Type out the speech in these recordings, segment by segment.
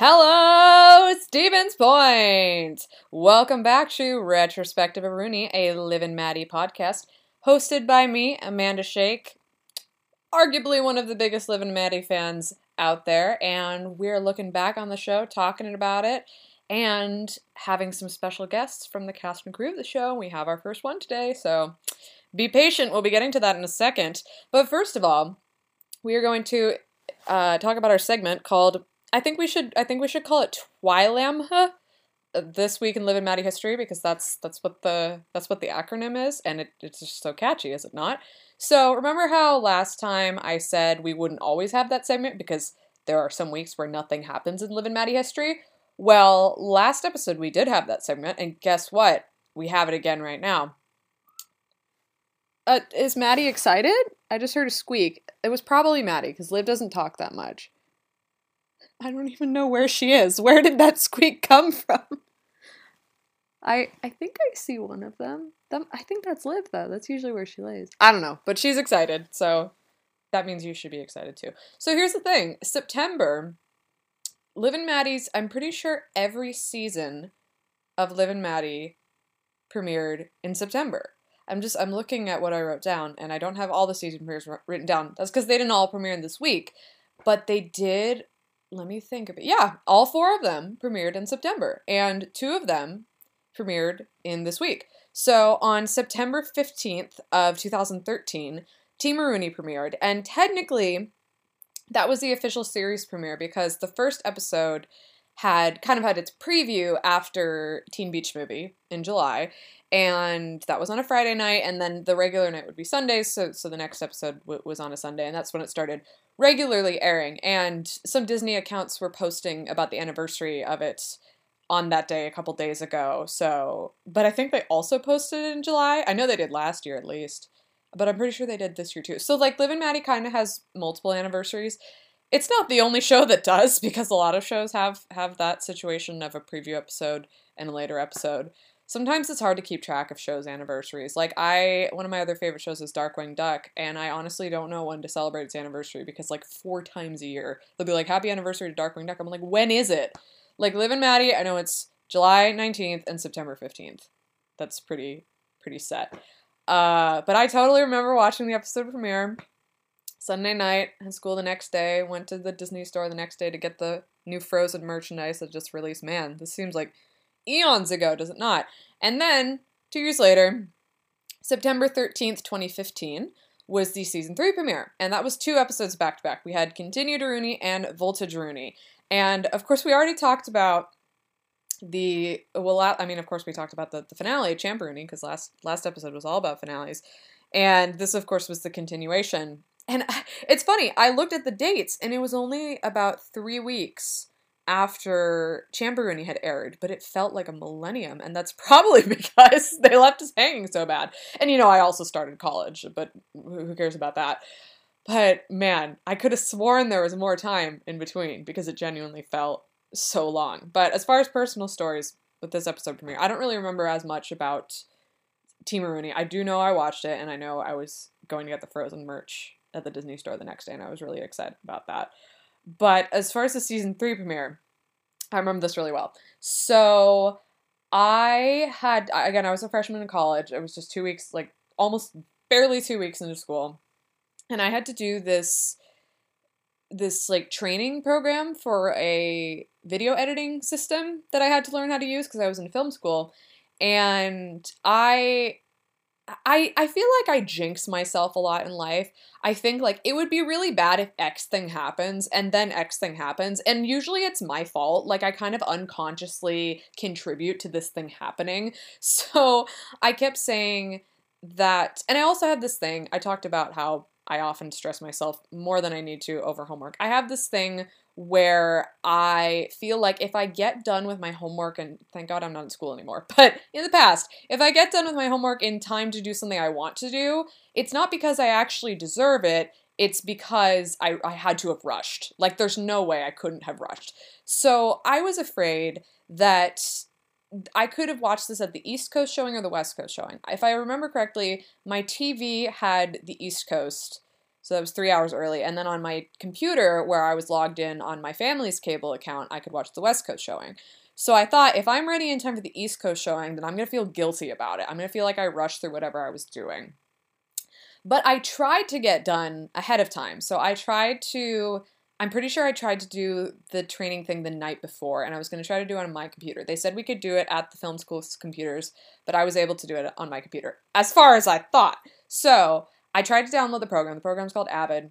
Hello, Stevens Point! Welcome back to Retrospective of Rooney, a Liv and Maddie podcast, hosted by me, Amanda Shake, arguably one of the biggest Liv and Maddie fans out there, and we're looking back on the show, talking about it, and having some special guests from the cast and crew of the show. We have our first one today, so be patient. We'll be getting to that in a second. But first of all, we are going to uh, talk about our segment called I think we should I think we should call it Twilamha this week in Liv and Maddie history because that's that's what the that's what the acronym is and it, it's just so catchy, is it not? So remember how last time I said we wouldn't always have that segment because there are some weeks where nothing happens in Liv and Maddie history? Well, last episode we did have that segment, and guess what? We have it again right now. Uh, is Maddie excited? I just heard a squeak. It was probably Maddie because Liv doesn't talk that much. I don't even know where she is. Where did that squeak come from? I I think I see one of them. them. I think that's Liv though. That's usually where she lays. I don't know, but she's excited, so that means you should be excited too. So here's the thing: September, Liv and Maddie's. I'm pretty sure every season of Liv and Maddie premiered in September. I'm just I'm looking at what I wrote down, and I don't have all the season premieres written down. That's because they didn't all premiere in this week, but they did let me think it. Yeah, all four of them premiered in September, and two of them premiered in this week. So on September 15th of 2013, Team Rooney premiered, and technically that was the official series premiere because the first episode had kind of had its preview after Teen Beach Movie in July, and that was on a Friday night, and then the regular night would be Sundays. So, so the next episode w- was on a Sunday, and that's when it started regularly airing. And some Disney accounts were posting about the anniversary of it on that day a couple days ago. So, but I think they also posted it in July. I know they did last year at least, but I'm pretty sure they did this year too. So, like, Liv and Maddie kind of has multiple anniversaries. It's not the only show that does because a lot of shows have have that situation of a preview episode and a later episode sometimes it's hard to keep track of shows anniversaries. Like I one of my other favorite shows is Darkwing Duck, and I honestly don't know when to celebrate its anniversary because like four times a year they'll be like happy anniversary to Darkwing Duck. I'm like, when is it? Like Liv and Maddie, I know it's July 19th and September 15th. That's pretty pretty set. Uh, but I totally remember watching the episode premiere. Sunday night, had school the next day, went to the Disney store the next day to get the new Frozen merchandise that just released. Man, this seems like eons ago, does it not? And then, two years later, September 13th, 2015, was the season three premiere. And that was two episodes back to back. We had Continued Rooney and Voltage Rooney. And of course, we already talked about the well i mean of course we talked about the, the finale champ rooney because last last episode was all about finales and this of course was the continuation and it's funny i looked at the dates and it was only about three weeks after Champ-a-Rooney had aired, but it felt like a millennium, and that's probably because they left us hanging so bad. And you know, I also started college, but who cares about that? But man, I could have sworn there was more time in between because it genuinely felt so long. But as far as personal stories with this episode premiere, I don't really remember as much about Team Rooney. I do know I watched it, and I know I was going to get the Frozen merch at the Disney store the next day, and I was really excited about that. But as far as the season three premiere, I remember this really well. So I had, again, I was a freshman in college. It was just two weeks, like almost barely two weeks into school. And I had to do this this like training program for a video editing system that I had to learn how to use because I was in film school and I I I feel like I jinx myself a lot in life. I think like it would be really bad if X thing happens and then X thing happens and usually it's my fault. Like I kind of unconsciously contribute to this thing happening. So I kept saying that and I also had this thing I talked about how I often stress myself more than I need to over homework. I have this thing where I feel like if I get done with my homework, and thank God I'm not in school anymore, but in the past, if I get done with my homework in time to do something I want to do, it's not because I actually deserve it, it's because I, I had to have rushed. Like, there's no way I couldn't have rushed. So I was afraid that I could have watched this at the East Coast showing or the West Coast showing. If I remember correctly, my TV had the East Coast So that was three hours early. And then on my computer, where I was logged in on my family's cable account, I could watch the West Coast showing. So I thought if I'm ready in time for the East Coast showing, then I'm going to feel guilty about it. I'm going to feel like I rushed through whatever I was doing. But I tried to get done ahead of time. So I tried to I'm pretty sure I tried to do the training thing the night before, and I was going to try to do it on my computer. They said we could do it at the film school's computers, but I was able to do it on my computer, as far as I thought. So I tried to download the program. The program's called Avid,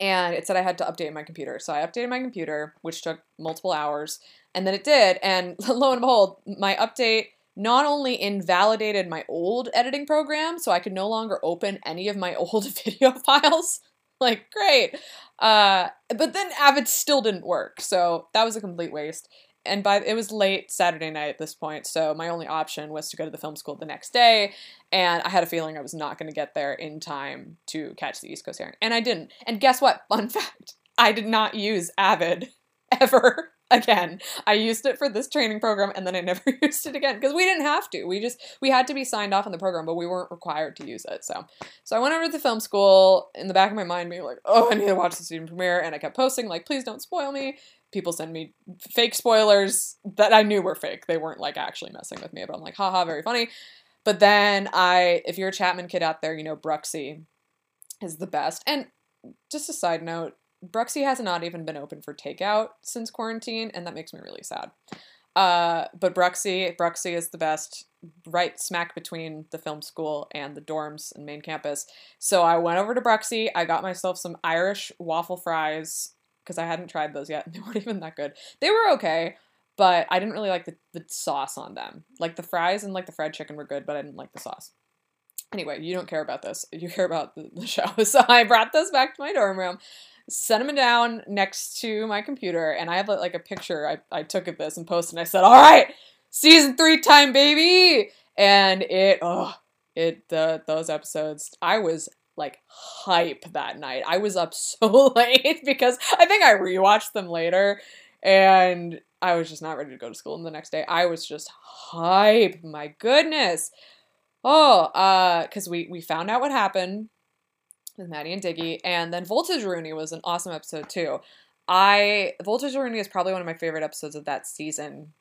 and it said I had to update my computer. So I updated my computer, which took multiple hours, and then it did. And lo and behold, my update not only invalidated my old editing program, so I could no longer open any of my old video files like, great. Uh, but then Avid still didn't work, so that was a complete waste. And by it was late Saturday night at this point, so my only option was to go to the film school the next day, and I had a feeling I was not going to get there in time to catch the East Coast hearing, and I didn't. And guess what? Fun fact: I did not use Avid ever again. I used it for this training program and then I never used it again because we didn't have to. We just we had to be signed off on the program, but we weren't required to use it. So so I went over to the film school in the back of my mind being like, "Oh, I need to watch the student premiere." And I kept posting like, "Please don't spoil me." People send me fake spoilers that I knew were fake. They weren't like actually messing with me, but I'm like, "Haha, very funny." But then I if you're a Chapman kid out there, you know Bruxie is the best. And just a side note, Bruxie has not even been open for takeout since quarantine, and that makes me really sad. Uh, but Bruxie, Bruxie is the best, right smack between the film school and the dorms and main campus. So I went over to Bruxie. I got myself some Irish waffle fries because I hadn't tried those yet, they weren't even that good. They were okay, but I didn't really like the, the sauce on them. Like the fries and like the fried chicken were good, but I didn't like the sauce. Anyway, you don't care about this. You care about the, the show. So I brought this back to my dorm room set them down next to my computer, and I have like a picture I, I took of this and posted. And I said, "All right, season three time, baby!" And it, oh, it the those episodes, I was like hype that night. I was up so late because I think I rewatched them later, and I was just not ready to go to school and the next day. I was just hype. My goodness. Oh, uh, because we we found out what happened with Maddie and Diggy, and then Voltage Rooney was an awesome episode too. I Voltage Rooney is probably one of my favorite episodes of that season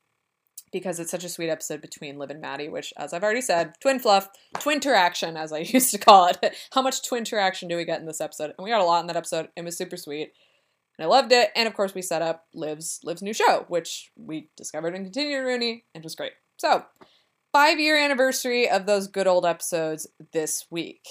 because it's such a sweet episode between Liv and Maddie, which, as I've already said, twin fluff, twin interaction, as I used to call it. How much twin interaction do we get in this episode? And we got a lot in that episode. It was super sweet. And I loved it. And of course, we set up Liv's Liv's new show, which we discovered and Continued Rooney, and it was great. So, five year anniversary of those good old episodes this week.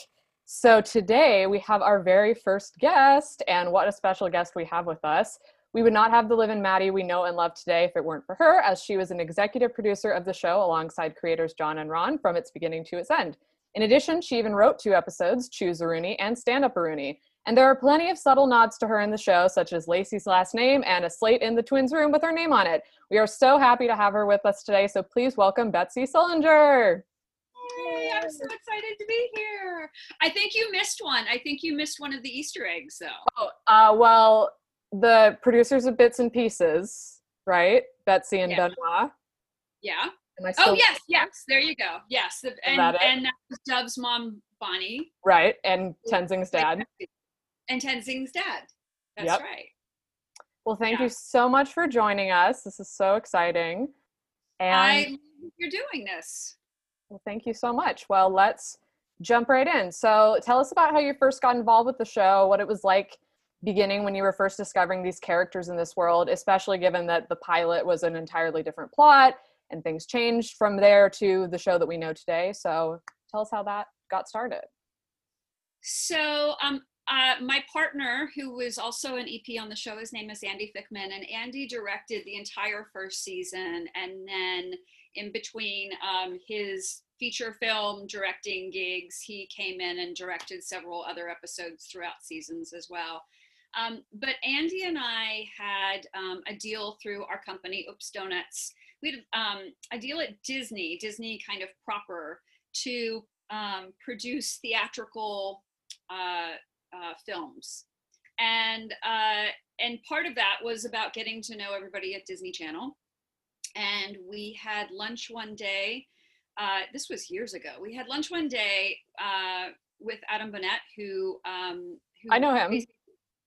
So today we have our very first guest, and what a special guest we have with us. We would not have the Liv and Maddie we know and love today if it weren't for her, as she was an executive producer of the show alongside creators John and Ron from its beginning to its end. In addition, she even wrote two episodes, Choose a Rooney and Stand Up a Rooney. And there are plenty of subtle nods to her in the show, such as Lacey's last name and a slate in the twins' room with her name on it. We are so happy to have her with us today, so please welcome Betsy Sullenger. Yay, I'm so excited to be here. I think you missed one. I think you missed one of the Easter eggs, though. Oh, uh, well, the producers of Bits and Pieces, right? Betsy and yeah. Benoit. Yeah. oh yes, yes. There you go. Yes, and that and that was Dove's mom, Bonnie. Right, and Tenzing's dad. And Tenzing's dad. That's yep. right. Well, thank yeah. you so much for joining us. This is so exciting. And I you're doing this. Well, thank you so much. Well, let's jump right in. So, tell us about how you first got involved with the show, what it was like beginning when you were first discovering these characters in this world, especially given that the pilot was an entirely different plot and things changed from there to the show that we know today. So, tell us how that got started. So, um, uh, my partner, who was also an EP on the show, his name is Andy Fickman, and Andy directed the entire first season and then in between um, his feature film directing gigs, he came in and directed several other episodes throughout seasons as well. Um, but Andy and I had um, a deal through our company, Oops Doughnuts. We had um, a deal at Disney, Disney kind of proper, to um, produce theatrical uh, uh, films. And uh, and part of that was about getting to know everybody at Disney Channel and we had lunch one day. Uh, this was years ago. We had lunch one day uh, with Adam Bonnett, who um, who I know him.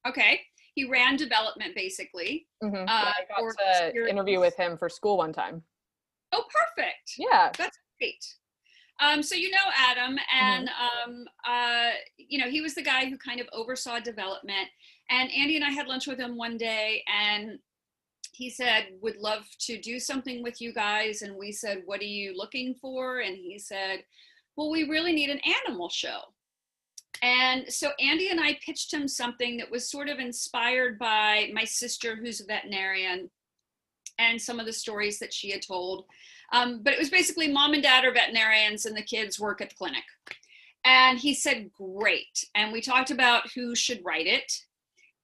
Okay, he ran development basically. Mhm. Uh, I for got to experience. interview with him for school one time. Oh, perfect. Yeah. That's great. Um, so you know Adam, and um, uh, you know he was the guy who kind of oversaw development. And Andy and I had lunch with him one day, and he said, "Would love to do something with you guys." And we said, "What are you looking for?" And he said, "Well, we really need an animal show." And so Andy and I pitched him something that was sort of inspired by my sister, who's a veterinarian, and some of the stories that she had told. Um, but it was basically mom and dad are veterinarians and the kids work at the clinic. And he said, Great. And we talked about who should write it.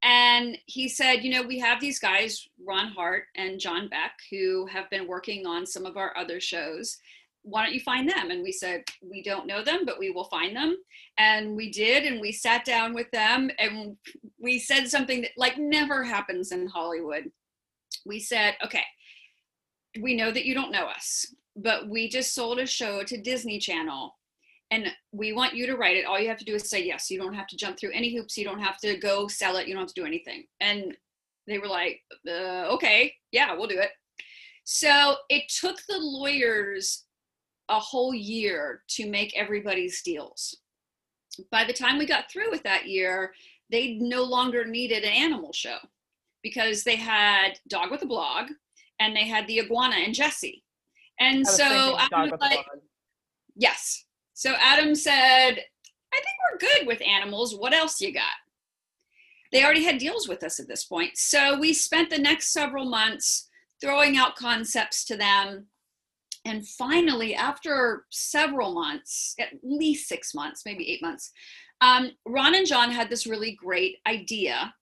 And he said, You know, we have these guys, Ron Hart and John Beck, who have been working on some of our other shows. Why don't you find them? And we said, We don't know them, but we will find them. And we did. And we sat down with them and we said something that like never happens in Hollywood. We said, Okay, we know that you don't know us, but we just sold a show to Disney Channel and we want you to write it. All you have to do is say yes. You don't have to jump through any hoops. You don't have to go sell it. You don't have to do anything. And they were like, uh, okay, yeah, we'll do it. So it took the lawyers a whole year to make everybody's deals. By the time we got through with that year, they no longer needed an animal show because they had Dog with a Blog and they had the iguana and Jessie. And I so Adam was like, yes. So Adam said, I think we're good with animals. What else you got? They already had deals with us at this point. So we spent the next several months throwing out concepts to them. And finally, after several months, at least six months, maybe eight months, um, Ron and John had this really great idea,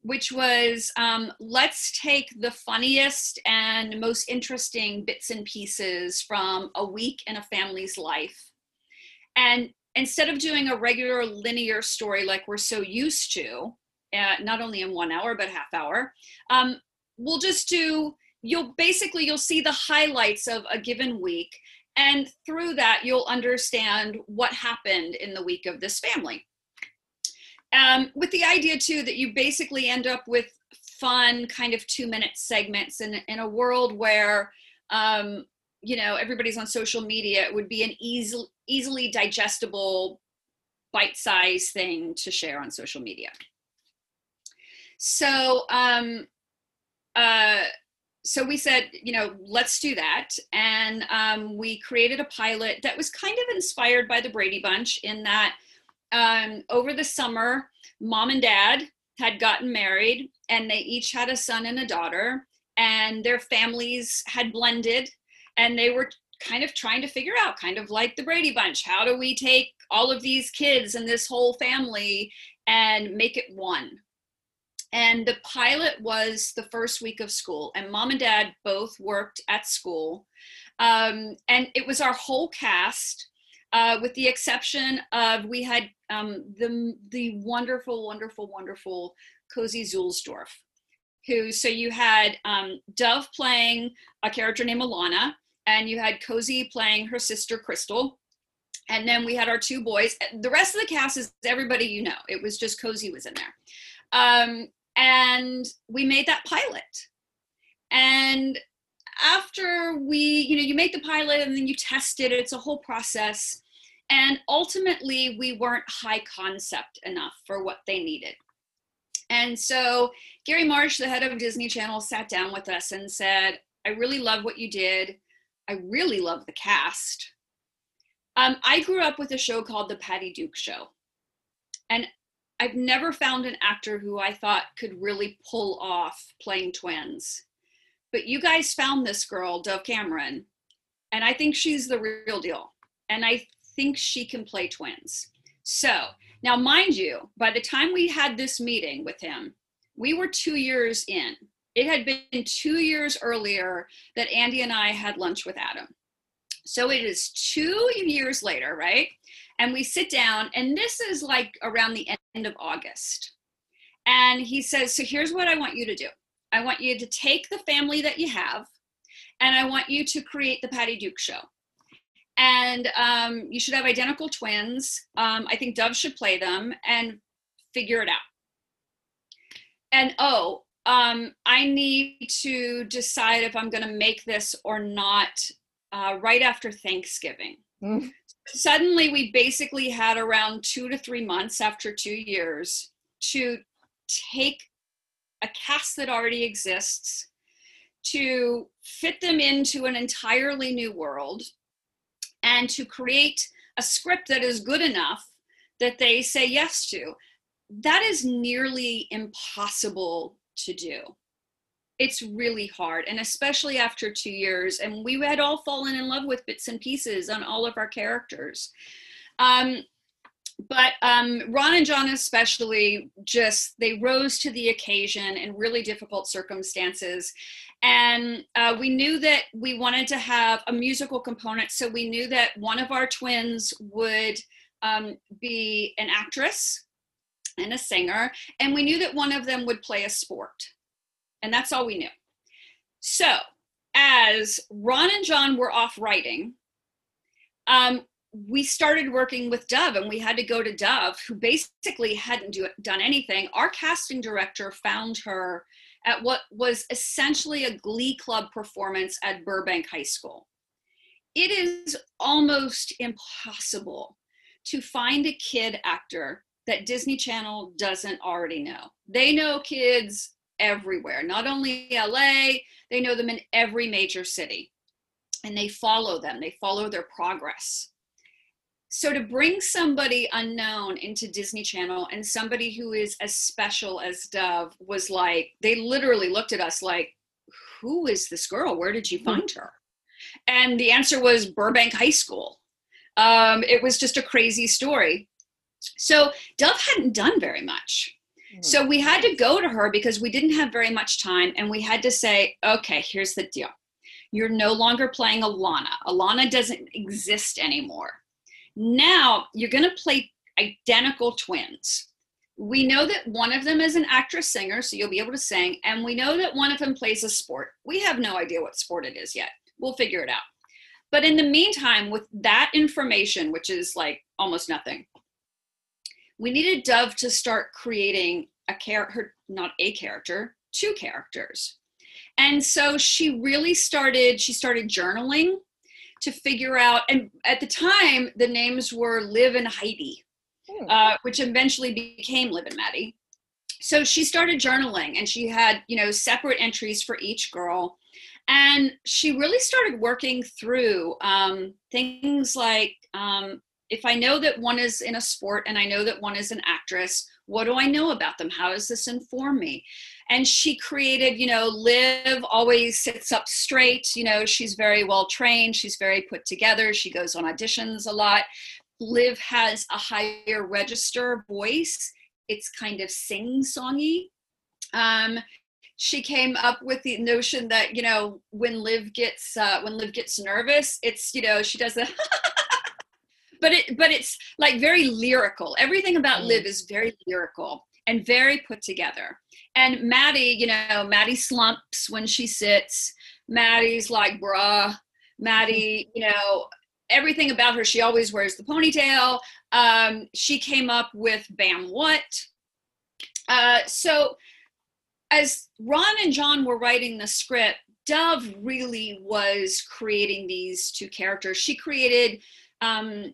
which was um, let's take the funniest and most interesting bits and pieces from a week in a family's life. And instead of doing a regular linear story like we're so used to, uh, not only in one hour, but half hour, um, we'll just do you'll basically you'll see the highlights of a given week and through that you'll understand what happened in the week of this family. Um, with the idea too that you basically end up with fun kind of two minute segments in, in a world where um, you know everybody's on social media it would be an easy, easily digestible bite-sized thing to share on social media. So um, uh, so we said, you know, let's do that. And um, we created a pilot that was kind of inspired by the Brady Bunch in that um, over the summer, mom and dad had gotten married and they each had a son and a daughter, and their families had blended and they were kind of trying to figure out, kind of like the Brady Bunch, how do we take all of these kids and this whole family and make it one? And the pilot was the first week of school, and mom and dad both worked at school. Um, and it was our whole cast, uh, with the exception of we had um, the, the wonderful, wonderful, wonderful Cozi Zuehlsdorff, who, so you had um, Dove playing a character named Alana, and you had Cozi playing her sister Crystal. And then we had our two boys. The rest of the cast is everybody you know. It was just Cozi was in there. Um, and we made that pilot. And after we you know you make the pilot and then you test it it's a whole process. And ultimately we weren't high concept enough for what they needed. And so gary marsh the head of disney channel sat down with us and said i really love what you did. I really love the cast. Um, i grew up with a show called the patty duke show. And I've never found an actor who I thought could really pull off playing twins. But you guys found this girl, Dove Cameron, and I think she's the real deal. And I think she can play twins. So now, mind you, by the time we had this meeting with him, we were two years in. It had been two years earlier that Andy and I had lunch with Adam. So it is two years later, right? And we sit down, and this is like around the end of August. And he says, So here's what I want you to do I want you to take the family that you have, and I want you to create the Patty Duke show. And um, you should have identical twins. Um, I think Dove should play them. And figure it out. And oh, um, I need to decide if I'm going to make this or not uh, right after Thanksgiving. Mm. Suddenly, we basically had around two to three months after two years to take a cast that already exists, to fit them into an entirely new world, and to create a script that is good enough that they say yes to. That is nearly impossible to do. It's really hard, and especially after two years. And we had all fallen in love with bits and pieces on all of our characters. Um, but um, Ron and John, especially, just they rose to the occasion in really difficult circumstances. And uh, we knew that we wanted to have a musical component. So we knew that one of our twins would um, be an actress and a singer. And we knew that one of them would play a sport. And that's all we knew. So as Ron and John were off writing, um, we started working with Dove and we had to go to Dove, who basically hadn't do, done anything. Our casting director found her at what was essentially a glee club performance at Burbank High School. It is almost impossible to find a kid actor that Disney Channel doesn't already know. They know kids everywhere, not only LA, they know them in every major city. And they follow them, they follow their progress. So to bring somebody unknown into Disney Channel and somebody who is as special as Dove was like, they literally looked at us like, who is this girl? Where did you hmm. find her? And the answer was Burbank High School. Um, it was just a crazy story. So Dove hadn't done very much. So hmm. we had to go to her because we didn't have very much time and we had to say, okay, here's the deal. You're no longer playing Alana. Alana doesn't exist anymore. Now you're going to play identical twins. We know that one of them is an actress singer, so you'll be able to sing, and we know that one of them plays a sport. We have no idea what sport it is yet. We'll figure it out. But in the meantime, with that information, which is like almost nothing, we needed Dove to start creating a character, not a character, two characters. And so she really started, she started journaling to figure out, and at the time, the names were Liv and Heidi, hmm. uh, which eventually became Liv and Maddie. So she started journaling and she had, you know, separate entries for each girl. And she really started working through um, things like um, if I know that one is in a sport and I know that one is an actress, what do I know about them? How does this inform me? And she created, you know, Liv always sits up straight. You know, she's very well trained. She's very put together. She goes on auditions a lot. Liv has a higher register voice. It's kind of sing songy. Um, she came up with the notion that you know when Liv gets uh, when Liv gets nervous, it's you know she does the but it but it's like very lyrical. Everything about mm. Liv is very lyrical and very put together. And Maddie, you know, Maddie slumps when she sits. Maddie's like, bruh. Maddie, you know, everything about her, she always wears the ponytail. Um, she came up with Bam What. Uh, so as Ron and John were writing the script, Dove really was creating these two characters. She created um,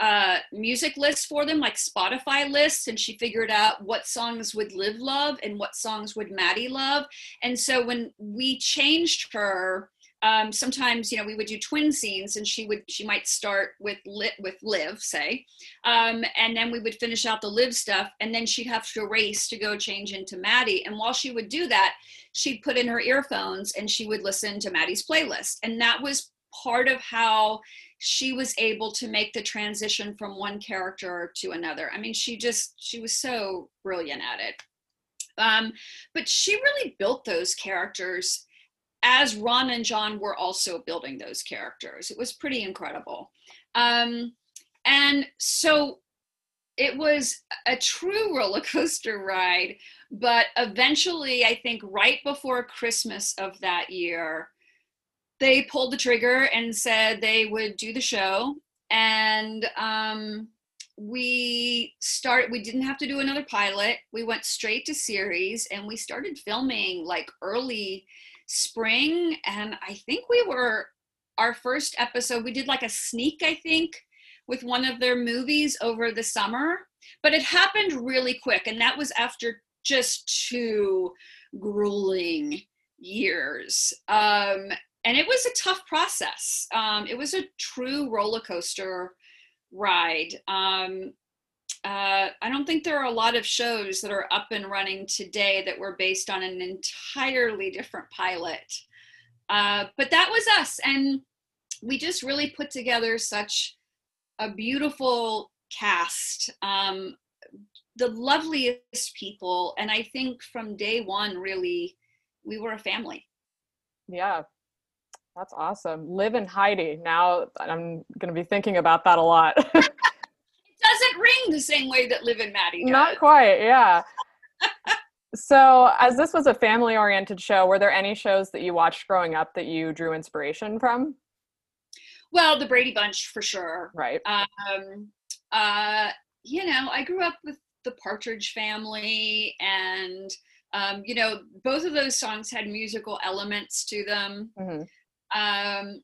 uh, music lists for them, like Spotify lists, and she figured out what songs would Liv love and what songs would Maddie love. And so when we changed her, um, sometimes you know we would do twin scenes, and she would she might start with lit with Liv, say, um, and then we would finish out the Liv stuff, and then she'd have to race to go change into Maddie. And while she would do that, she'd put in her earphones and she would listen to Maddie's playlist, and that was part of how she was able to make the transition from one character to another. I mean, she just, she was so brilliant at it. Um, but she really built those characters as Ron and John were also building those characters. It was pretty incredible. Um, and so it was a true roller coaster ride. But eventually, I think right before Christmas of that year, they pulled the trigger and said they would do the show. And um, we start we didn't have to do another pilot. We went straight to series and we started filming like early spring. And i think we were our first episode we did like a sneak i think with one of their movies over the summer. But it happened really quick and that was after just two grueling years. Um, and it was a tough process um, it was a true roller coaster ride. Um, uh, I don't think there are a lot of shows that are up and running today that were based on an entirely different pilot. Uh, but that was us. And we just really put together such a beautiful cast, um, the loveliest people. And I think from day one, really, we were a family. Yeah, that's awesome. Liv and Heidi. Now I'm going to be thinking about that a lot. it doesn't ring the same way that Liv and Maddie does. Not quite, yeah. so, as this was a family oriented show, were there any shows that you watched growing up that you drew inspiration from? Well, the Brady Bunch for sure. Right. Um, uh, you know, I grew up with the Partridge Family and um, you know, both of those songs had musical elements to them. Mm-hmm. Um,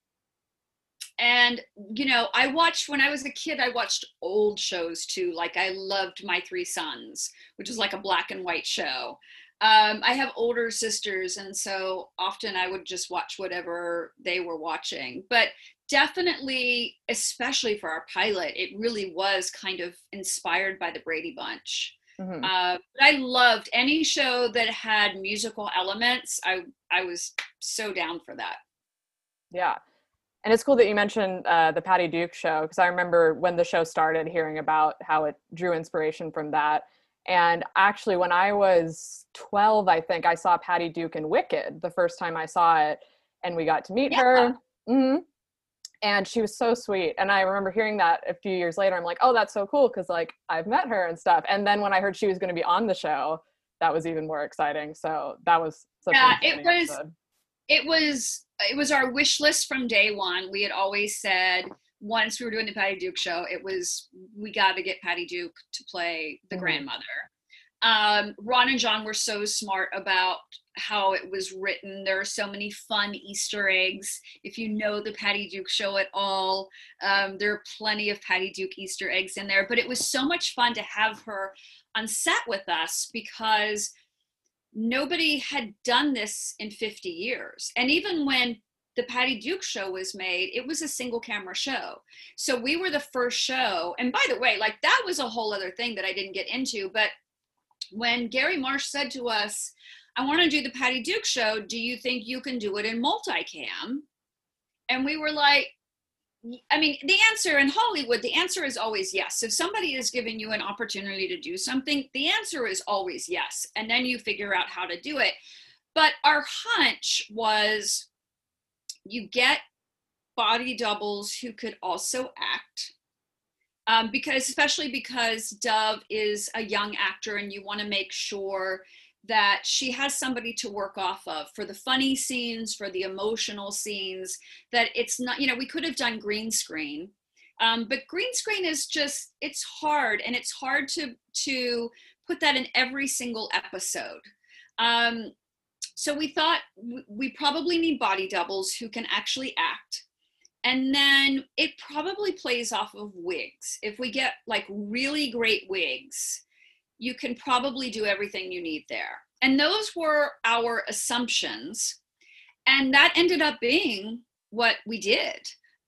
and you know, I watched when I was a kid. I watched old shows too. Like I loved My Three Sons, which is like a black and white show. Um, I have older sisters, and so often I would just watch whatever they were watching. But definitely, especially for our pilot, it really was kind of inspired by the Brady Bunch. Mm-hmm. Uh, I loved any show that had musical elements. I I was so down for that. Yeah. And it's cool that you mentioned uh, the Patty Duke show because I remember when the show started hearing about how it drew inspiration from that. And actually, when I was 12, I think I saw Patty Duke in Wicked the first time I saw it, and we got to meet yeah. her. Mm-hmm. And she was so sweet. And I remember hearing that a few years later. I'm like, oh, that's so cool because like I've met her and stuff. And then when I heard she was going to be on the show, that was even more exciting. So that was yeah, it was. Episode. It was it was our wish list from day one. We had always said once we were doing the Patty Duke show, it was we got to get Patty Duke to play the mm-hmm. grandmother. Um, Ron and John were so smart about how it was written. There are so many fun Easter eggs. If you know the Patty Duke show at all, um, there are plenty of Patty Duke Easter eggs in there. But it was so much fun to have her on set with us because nobody had done this in 50 years. And even when the Patty Duke show was made, it was a single camera show. So we were the first show. And by the way, like that was a whole other thing that I didn't get into. But when Gary Marsh said to us, I want to do the Patty Duke show, do you think you can do it in multicam? And we were like, I mean, the answer in Hollywood, the answer is always yes. If somebody is giving you an opportunity to do something, the answer is always yes. And then you figure out how to do it. But our hunch was you get body doubles who could also act. Um, because, especially because Dove is a young actor and you want to make sure that she has somebody to work off of for the funny scenes, for the emotional scenes, that it's not, you know, we could have done green screen. Um, but green screen is just it's hard and it's hard to to put that in every single episode um, so we thought we probably need body doubles who can actually act and then it probably plays off of wigs if we get like really great wigs you can probably do everything you need there. And those were our assumptions. And that ended up being what we did.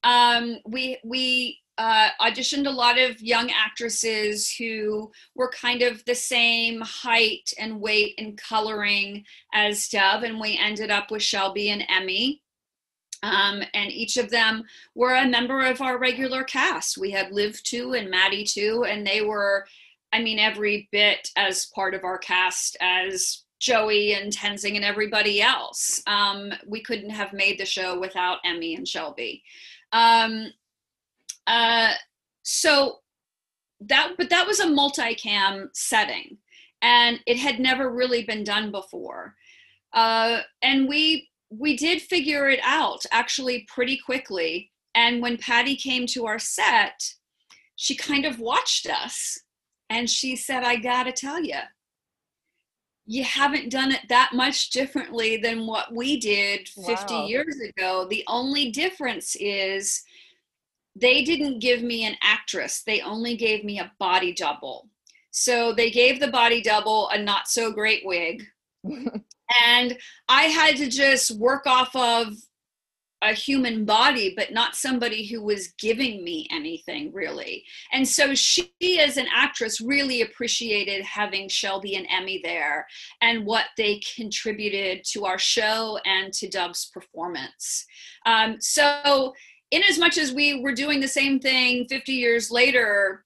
Um, we we uh, auditioned a lot of young actresses who were kind of the same height and weight and coloring as Dove, and we ended up with Shelby and Emmy. Um, and each of them were a member of our regular cast. We had Liv too and Maddie too, and they were I mean, every bit as part of our cast as Joey and Tenzing and everybody else. Um, we couldn't have made the show without Emmy and Shelby. Um, uh, so that, but that was a multicam setting, and it had never really been done before. Uh, and we we did figure it out actually pretty quickly. And when Patty came to our set, she kind of watched us and she said, I gotta tell you, you haven't done it that much differently than what we did 50 wow. years ago. The only difference is they didn't give me an actress, they only gave me a body double. So they gave the body double a not so great wig. and I had to just work off of a human body, but not somebody who was giving me anything really. And so she, as an actress, really appreciated having Shelby and Emmy there and what they contributed to our show and to Dove's performance. Um, so, in as much as we were doing the same thing 50 years later,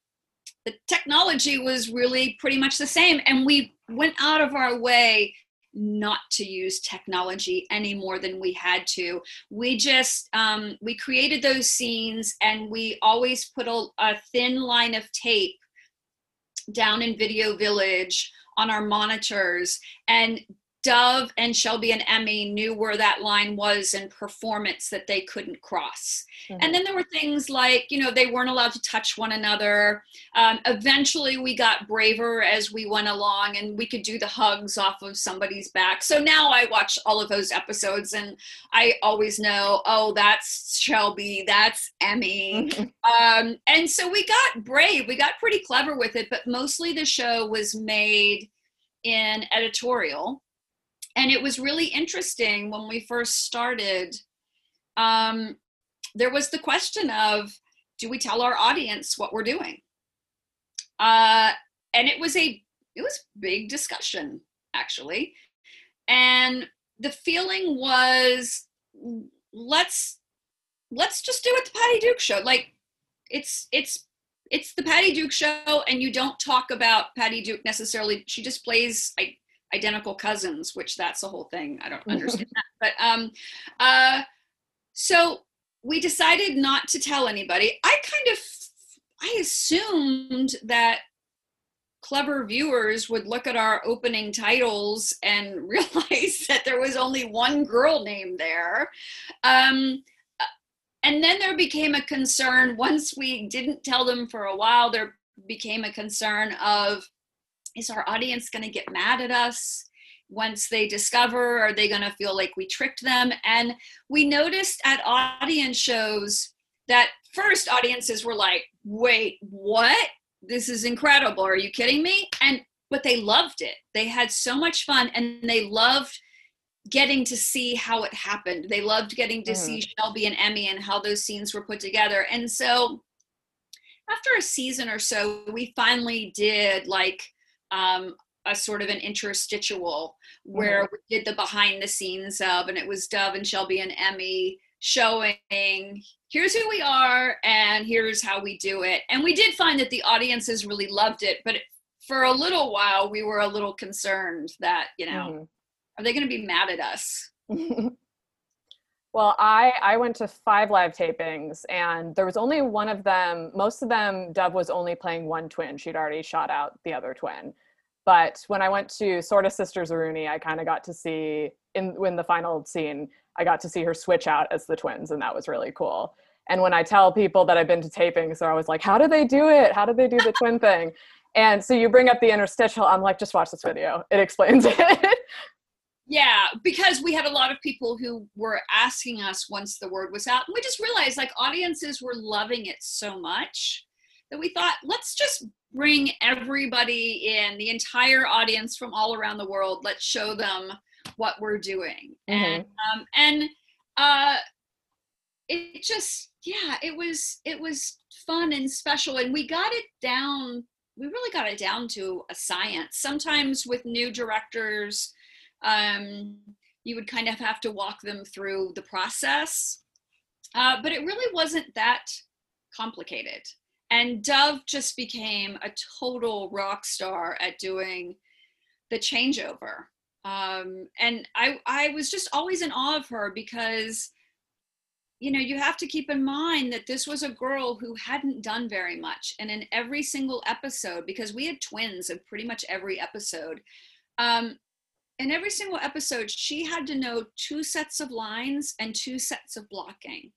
the technology was really pretty much the same. And we went out of our way not to use technology any more than we had to. We just um, we created those scenes and we always put a, a thin line of tape down in video village on our monitors. And Dove and Shelby and Emmy knew where that line was in performance that they couldn't cross. Mm-hmm. And then there were things like, you know, they weren't allowed to touch one another. Um, eventually, we got braver as we went along and we could do the hugs off of somebody's back. So now I watch all of those episodes and I always know, oh, that's Shelby, that's Emmy. Mm-hmm. Um, and so we got brave, we got pretty clever with it, but mostly the show was made in editorial and it was really interesting when we first started um, there was the question of do we tell our audience what we're doing? Uh, and it was a it was big discussion actually. And the feeling was let's let's just do it the patty duke show like it's it's it's the patty duke show and you don't talk about patty duke necessarily. She just plays like identical cousins, which that's the whole thing. I don't understand that. But um, uh, so we decided not to tell anybody. I kind of, I assumed that clever viewers would look at our opening titles and realize that there was only one girl name there. Um, and then there became a concern once we didn't tell them for a while, there became a concern of is our audience going to get mad at us once they discover? Are they going to feel like we tricked them? And we noticed at audience shows that first audiences were like wait what? This is incredible. Are you kidding me? And but they loved it. They had so much fun and they loved getting to see how it happened. They loved getting to mm. see shelby and emmy and how those scenes were put together. And so after a season or so we finally did like um, a sort of an interstitial where mm-hmm. we did the behind the scenes of, and it was Dove and Shelby and Emmy showing here's who we are and here's how we do it. And we did find that the audiences really loved it, but for a little while we were a little concerned that, you know, mm-hmm. are they going to be mad at us? Well, I I went to five live tapings, and there was only one of them. Most of them, Dove was only playing one twin. She'd already shot out the other twin. But when I went to Sort of Sisters Rooney, I kind of got to see in when the final scene, I got to see her switch out as the twins, and that was really cool. And when I tell people that I've been to tapings, they're always like, "How do they do it? How do they do the twin thing?" And so you bring up the interstitial. I'm like, just watch this video. It explains it. Yeah, because we had a lot of people who were asking us once the word was out. And we just realized like audiences were loving it so much that we thought, let's just bring everybody in, the entire audience from all around the world. Let's show them what we're doing. Mm-hmm. And um, and uh it just yeah, it was it was fun and special and we got it down we really got it down to a science. Sometimes with new directors um, you would kind of have to walk them through the process. Uh, but it really wasn't that complicated. And Dove just became a total rock star at doing the changeover. Um, and I, I was just always in awe of her because, you know, you have to keep in mind that this was a girl who hadn't done very much. And in every single episode, because we had twins in pretty much every episode, um, in every single episode, she had to know two sets of lines and two sets of blocking.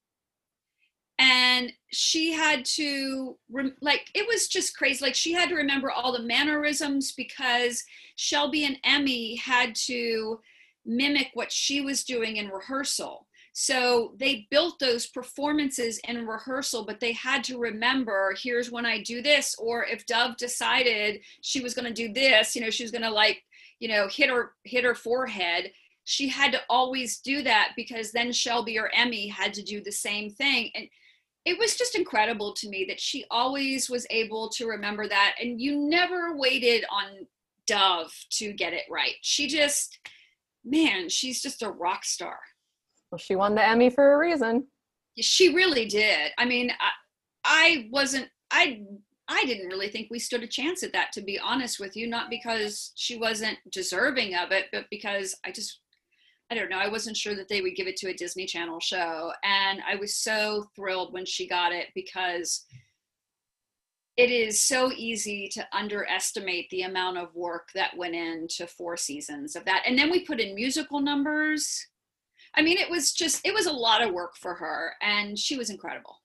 And she had to like it was just crazy. Like she had to remember all the mannerisms because shelby and emmy had to mimic what she was doing in rehearsal. So they built those performances in rehearsal but they had to remember here's when i do this or if dove decided she was going to do this you know she was going to like you know hit her hit her forehead she had to always do that because then shelby or emmy had to do the same thing. And it was just incredible to me that she always was able to remember that and you never waited on dove to get it right. She just man she's just a rock star. Well she won the emmy for a reason. She really did. I mean i, I wasn't i i didn't really think we stood a chance at that to be honest with you not because she wasn't deserving of it but because i just I don't know, I wasn't sure that they would give it to a Disney Channel show. And I was so thrilled when she got it because it is so easy to underestimate the amount of work that went into four seasons of that. And then we put in musical numbers. I mean, it was just, it was a lot of work for her, and she was incredible.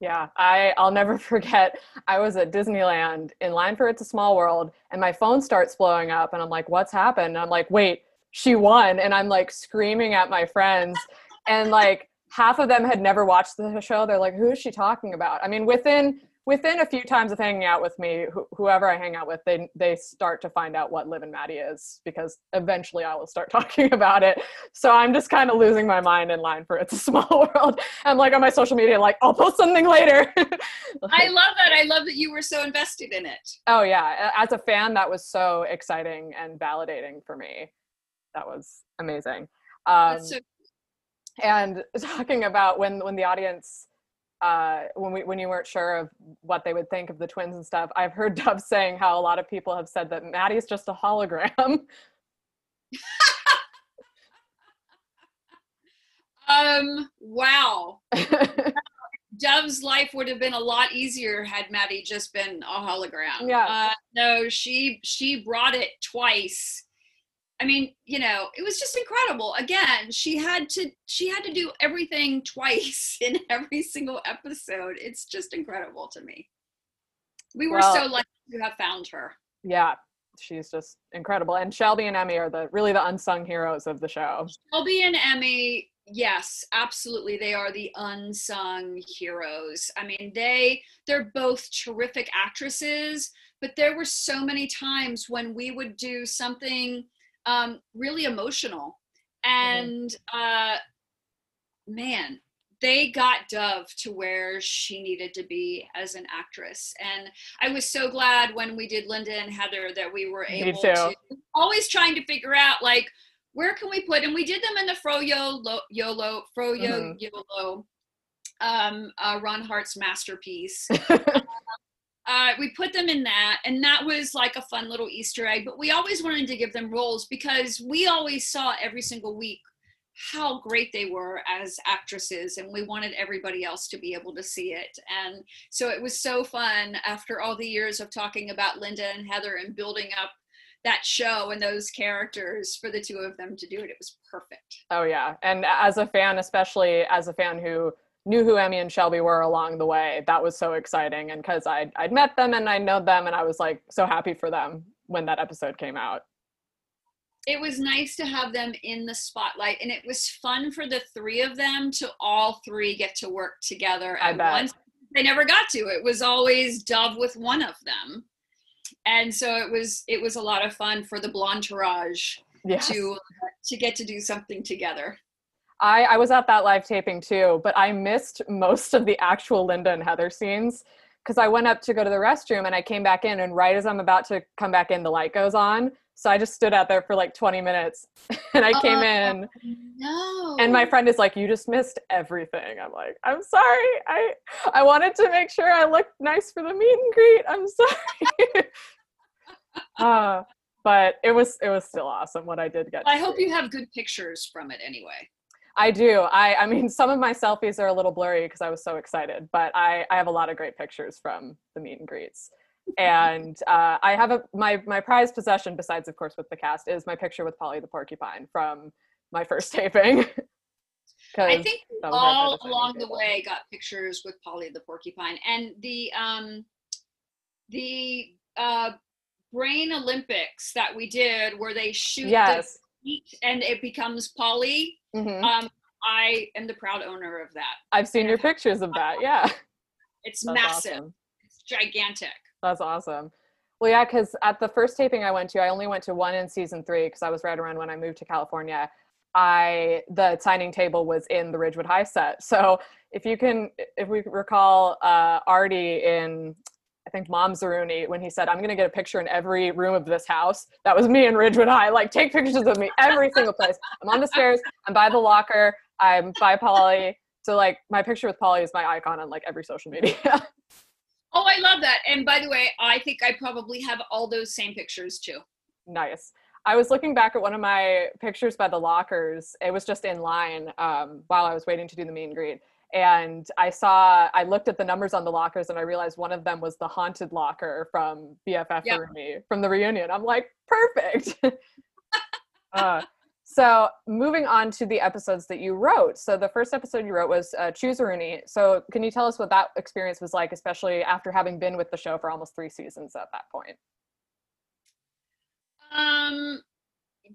Yeah, I I'll never forget. I was at Disneyland in line for It's a Small World, and my phone starts blowing up, and I'm like, "What's happened?" And I'm like, "Wait, she won and i'm like screaming at my friends and like half of them had never watched the show. They're like who is she talking about? I mean within within a few times of hanging out with me wh- whoever i hang out with they they start to find out what liv and maddie is because eventually i will start talking about it. So i'm just kind of losing my mind in line for it's a small world. I'm like on my social media like i'll post something later. I love that. I love that you were so invested in it. Oh yeah. As a fan that was so exciting and validating for me that was amazing. Um, so- and talking about when when the audience uh, when we when you weren't sure of what they would think of the twins and stuff, I've heard Dove saying how a lot of people have said that Maddie's just a hologram. um. Wow. Dove's life would have been a lot easier had Maddie just been a hologram. Yeah. Uh, no, she she brought it twice I mean, you know, it was just incredible. Again, she had to she had to do everything twice in every single episode. It's just incredible to me. We were well, so lucky to have found her. Yeah, she's just incredible. And Shelby and Emmy are the really the unsung heroes of the show. Shelby and Emmy, yes, absolutely. They are the unsung heroes. I mean, they they're both terrific actresses, but there were so many times when we would do something um, really emotional. Mm-hmm. And uh, man, they got Dove to where she needed to be as an actress. And I was so glad when we did Linda and Heather that we were able to always trying to figure out like where can we put and we did them in the Froyo Yolo Froyo mm-hmm. Yolo um uh, Ron Hart's masterpiece. uh, we put them in that and that was like a fun little easter egg but we always wanted to give them roles because we always saw every single week how great they were as actresses and we wanted everybody else to be able to see it. And so it was so fun after all the years of talking about linda and heather and building up that show and those characters for the two of them to do it it was perfect. Oh yeah. And as a fan especially as a fan who knew who Emmy and Shelby were along the way. That was so exciting. And because I'd, I'd met them and I know them and I was like so happy for them when that episode came out. It was nice to have them in the spotlight and it was fun for the three of them to all three get to work together at once. They never got to. It was always Dove with one of them. And so it was it was a lot of fun for the Blontourage yes. to uh, to get to do something together. I, I was at that live taping too, but I missed most of the actual Linda and Heather scenes because I went up to go to the restroom and I came back in, and right as I'm about to come back in, the light goes on. So I just stood out there for like 20 minutes and I came in. No. And my friend is like, You just missed everything. I'm like, I'm sorry. I I wanted to make sure I looked nice for the meet and greet. I'm sorry. uh, but it was it was still awesome what I did get. I hope see. you have good pictures from it anyway. I do. I I mean some of my selfies are a little blurry because I was so excited, but I I have a lot of great pictures from the meet and greets. And uh, I have a my my prized possession besides of course with the cast is my picture with Polly the porcupine from my first taping. I think all along the way got pictures with Polly the porcupine and the um the uh brain Olympics that we did where they shoot yes. the and it becomes Polly. Mm-hmm. Um, I am the proud owner of that. I've seen your pictures of that. Yeah. It's That's massive. Awesome. It's gigantic. That's awesome. Well, yeah, because at the first taping I went to, I only went to one in season three because I was right around when I moved to California. I the signing table was in the Ridgewood High set. So if you can, if we recall, uh, Artie in I think Mom Zeruni when he said, "I'm going to get a picture in every room of this house." That was me in Ridgewood High. Like, take pictures of me every single place. I'm on the stairs. I'm by the locker. I'm by Polly. So like, my picture with Polly is my icon on like every social media. oh, I love that. And by the way, I think I probably have all those same pictures too. Nice. I was looking back at one of my pictures by the lockers. It was just in line um, while I was waiting to do the meet and greet. And I saw, I looked at the numbers on the lockers and I realized one of them was the haunted locker from BFF yep. Me from the reunion. I'm like, perfect. uh, so moving on to the episodes that you wrote. So the first episode you wrote was uh, Choose Rooney. So can you tell us what that experience was like, especially after having been with the show for almost three seasons at that point? Um,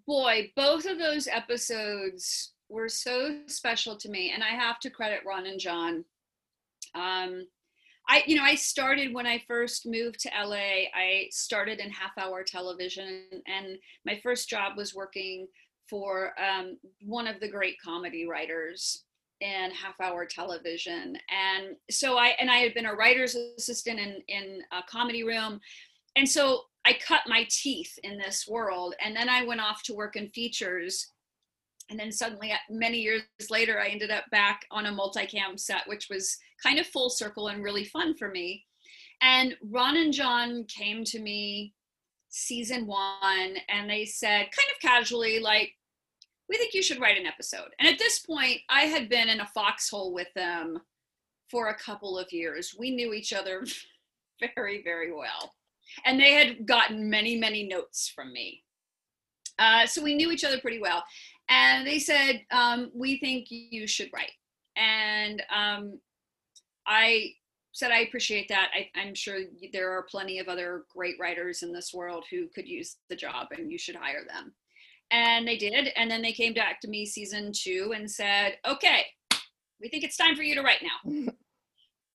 boy, both of those episodes were so special to me, and I have to credit Ron and John. Um, I, you know, I started when I first moved to LA. I started in half hour television, and my first job was working for um, one of the great comedy writers in half hour television. And so I, and I had been a writer's assistant in, in a comedy room. And so I cut my teeth in this world. And then I went off to work in features. And then suddenly, uh, many years later, I ended up back on a multicam set, which was kind of full circle and really fun for me. And Ron and John came to me season one and they said, kind of casually, like, we think you should write an episode. And at this point, I had been in a foxhole with them for a couple of years. We knew each other very, very well and they had gotten many many notes from me uh, so we knew each other pretty well and they said um, we think you should write. And um, i said i appreciate that. I, i'm sure there are plenty of other great writers in this world who could use the job and you should hire them. And they did and then they came back to me season two and said okay we think it's time for you to write now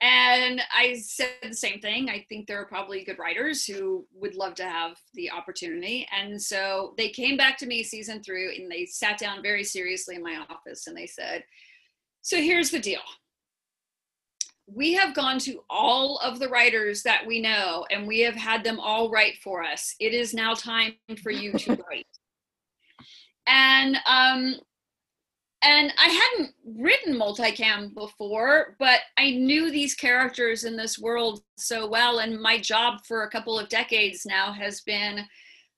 And I said the same thing. I think there are probably good writers who would love to have the opportunity. And so they came back to me season three and they sat down very seriously in my office and they said, So here's the deal. We have gone to all of the writers that we know and we have had them all write for us. It is now time for you to write. and um, and I hadn't written multicam before, but I knew these characters in this world so well. And my job for a couple of decades now has been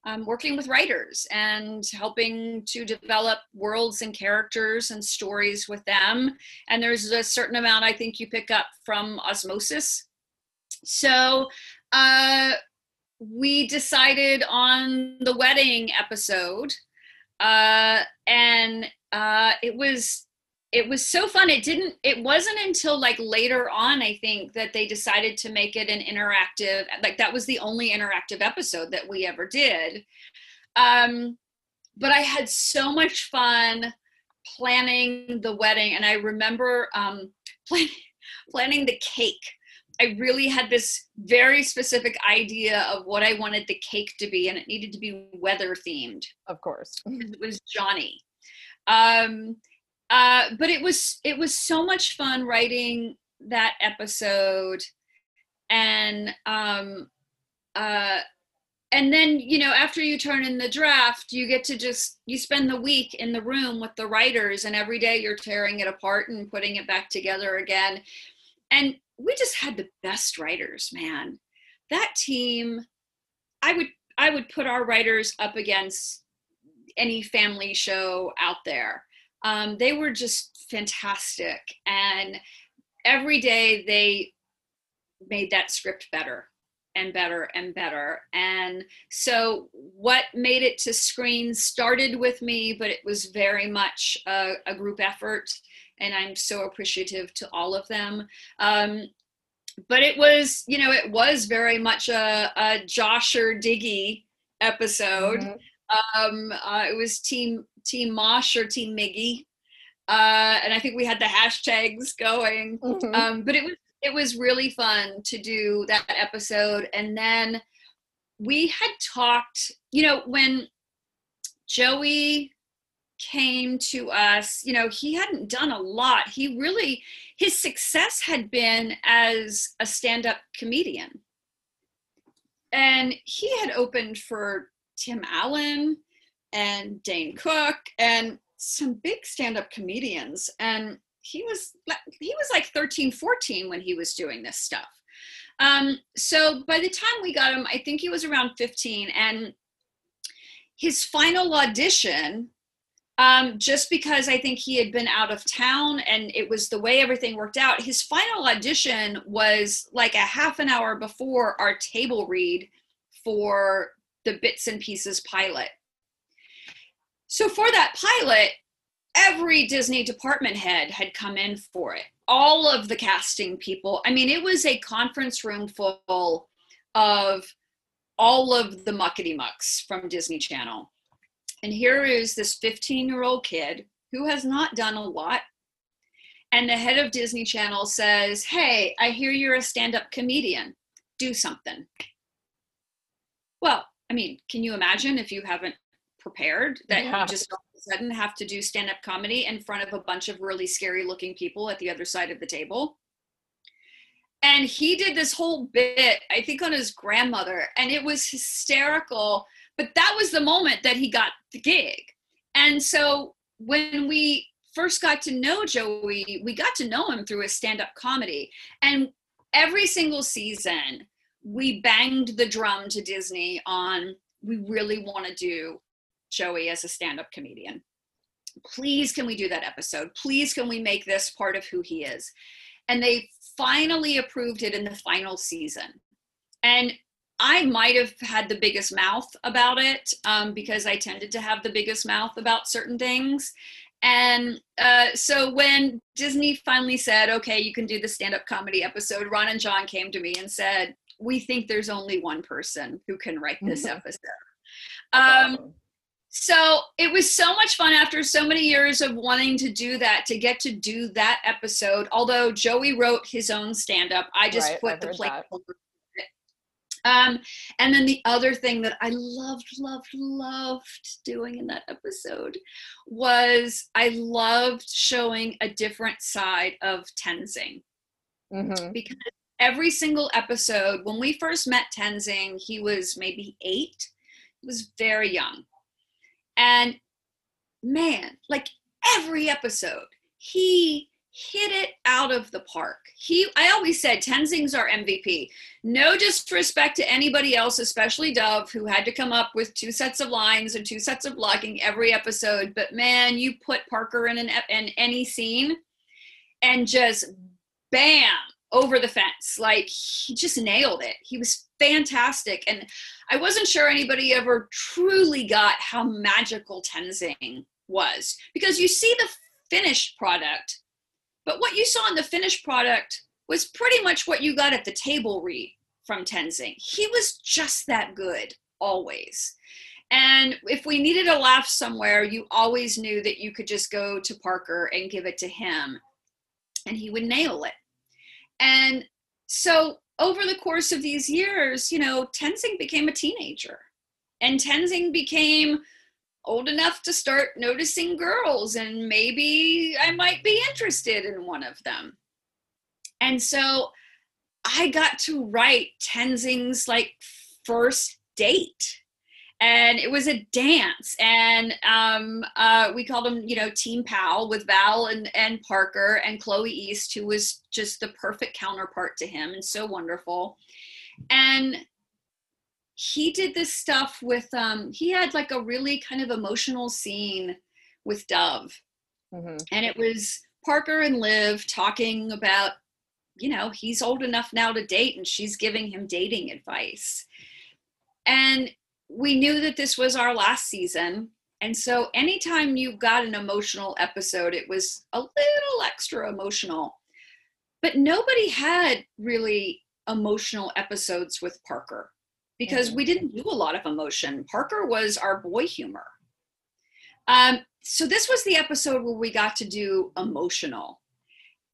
um, working with writers and helping to develop worlds and characters and stories with them. And there's a certain amount I think you pick up from osmosis. So uh, we decided on the wedding episode. Uh, and uh, it was it was so fun. It didn't it wasn't until like later on i think that they decided to make it an interactive like that was the only interactive episode that we ever did. Um but i had so much fun planning the wedding and i remember um plan, planning the cake. I really had this very specific idea of what i wanted the cake to be and it needed to be weather themed of course. It was johnny um, uh, but it was it was so much fun writing that episode, and um, uh, and then you know after you turn in the draft, you get to just you spend the week in the room with the writers, and every day you're tearing it apart and putting it back together again, and we just had the best writers, man. That team, I would I would put our writers up against any family show out there. Um, they were just fantastic. And every day they made that script better and better and better. And so, what made it to screen started with me, but it was very much a, a group effort. and I'm so appreciative to all of them. Um, but it was, you know, it was very much a, a Josh or Diggy episode. Mm-hmm. Um, uh, it was Team Team Mosh or Team Miggy, uh, and I think we had the hashtags going. Mm-hmm. Um, but it was it was really fun to do that episode, and then we had talked. You know, when Joey came to us, you know, he hadn't done a lot. He really, his success had been as a stand up comedian. And he had opened for Tim Allen and Dane Cook and some big stand up comedians. And he was he was like 13 14 when he was doing this stuff um, so by the time we got him i think he was around 15 and his final audition um, just because I think he had been out of town and it was the way everything worked out. His final audition was like a half an hour before our table read for the Bits and Pieces pilot. So for that pilot, every Disney department head had come in for it. All of the casting people. I mean, it was a conference room full of all of the muckety mucks from Disney Channel and here is this 15 year old kid who has not done a lot. And the head of Disney Channel says, Hey, I hear you're a stand up comedian. Do something. Well, I mean, can you imagine if you haven't prepared that yeah. you just all of a sudden have to do stand up comedy in front of a bunch of really scary looking people at the other side of the table? And he did this whole bit, I think, on his grandmother, and it was hysterical but that was the moment that he got the gig. And so when we first got to know Joey, we got to know him through his stand up comedy. And every single season, we banged the drum to Disney on we really want to do Joey as a stand up comedian. Please, can we do that episode? Please, can we make this part of who he is? And they finally approved it in the final season. And I might have had the biggest mouth about it um, because I tended to have the biggest mouth about certain things. And uh, so when Disney finally said, okay, you can do the stand up comedy episode, Ron and John came to me and said, we think there's only one person who can write this mm-hmm. episode. Um. So it was so much fun after so many years of wanting to do that to get to do that episode. Although Joey wrote his own stand up, I just right, put I've the placeholder um, and then the other thing that I loved, loved, loved doing in that episode was I loved showing a different side of Tenzing. Mm-hmm. Because every single episode, when we first met Tenzing, he was maybe eight. He was very young. And man, like every episode, he hit it out of the park. He I always said Tenzing's our MVP. No disrespect to anybody else, especially Dove, who had to come up with two sets of lines and two sets of blocking every episode. But man, you put Parker in an in any scene and just bam over the fence. Like he just nailed it. He was fantastic. And I wasn't sure anybody ever truly got how magical Tenzing was because you see the finished product but what you saw in the finished product was pretty much what you got at the table read from Tenzing. He was just that good, always. And if we needed a laugh somewhere, you always knew that you could just go to Parker and give it to him, and he would nail it. And so over the course of these years, you know, Tenzing became a teenager. And Tenzing became old enough to start noticing girls and maybe I might be interested in one of them. And so I got to write Tenzing's like first date. And it was a dance, and um, uh, we called them, you know, Team Pal with Val and, and Parker and Chloe East, who was just the perfect counterpart to him and so wonderful. And he did this stuff with um he had like a really kind of emotional scene with dove mm-hmm. and it was parker and liv talking about you know he's old enough now to date and she's giving him dating advice and we knew that this was our last season And so anytime you got an emotional episode, it was a little extra emotional. But nobody had really emotional episodes with Parker because we didn't do a lot of emotion. Parker was our boy humor. Um, so this was the episode where we got to do emotional.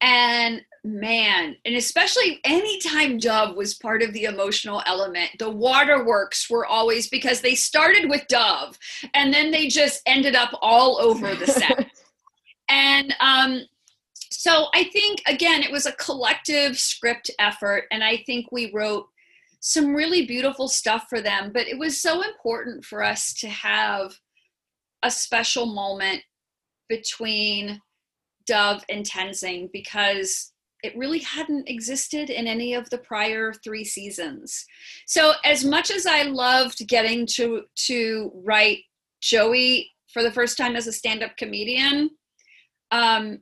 And man, and especially anytime Dove was part of the emotional element, the waterworks were always because they started with Dove and then they just ended up all over the set. and um, so I think, again, it was a collective script effort. And I think we wrote some really beautiful stuff for them. But it was so important for us to have a special moment between Dove and Tenzing because it really hadn't existed in any of the prior three seasons. So as much as I loved getting to to write Joey for the first time as a stand-up comedian, um,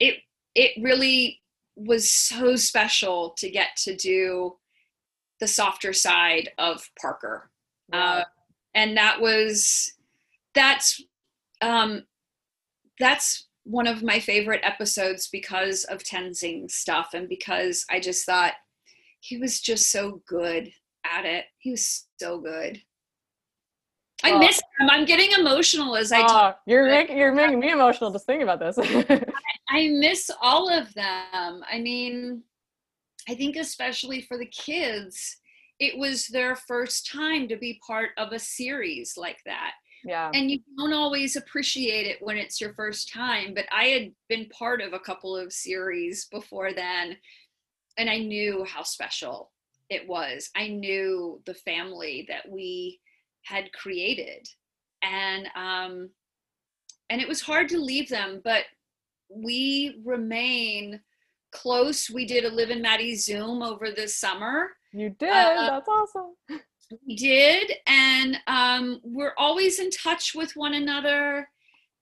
it it really was so special to get to do the softer side of Parker. Uh, and that was that's um, that's one of my favorite episodes because of Tenzing stuff and because I just thought he was just so good at it. He was so good. I oh. miss him. I'm getting emotional as I oh, talk. You're making you're making me emotional just thinking about this. I, I miss all of them. I mean, I think especially for the kids, it was their first time to be part of a series like that. Yeah. And you don't always appreciate it when it's your first time, but I had been part of a couple of series before then and I knew how special it was. I knew the family that we had created. And um and it was hard to leave them, but we remain close. We did a Liv and Maddie Zoom over the summer. You did. Uh, That's awesome. We did, and um, we're always in touch with one another.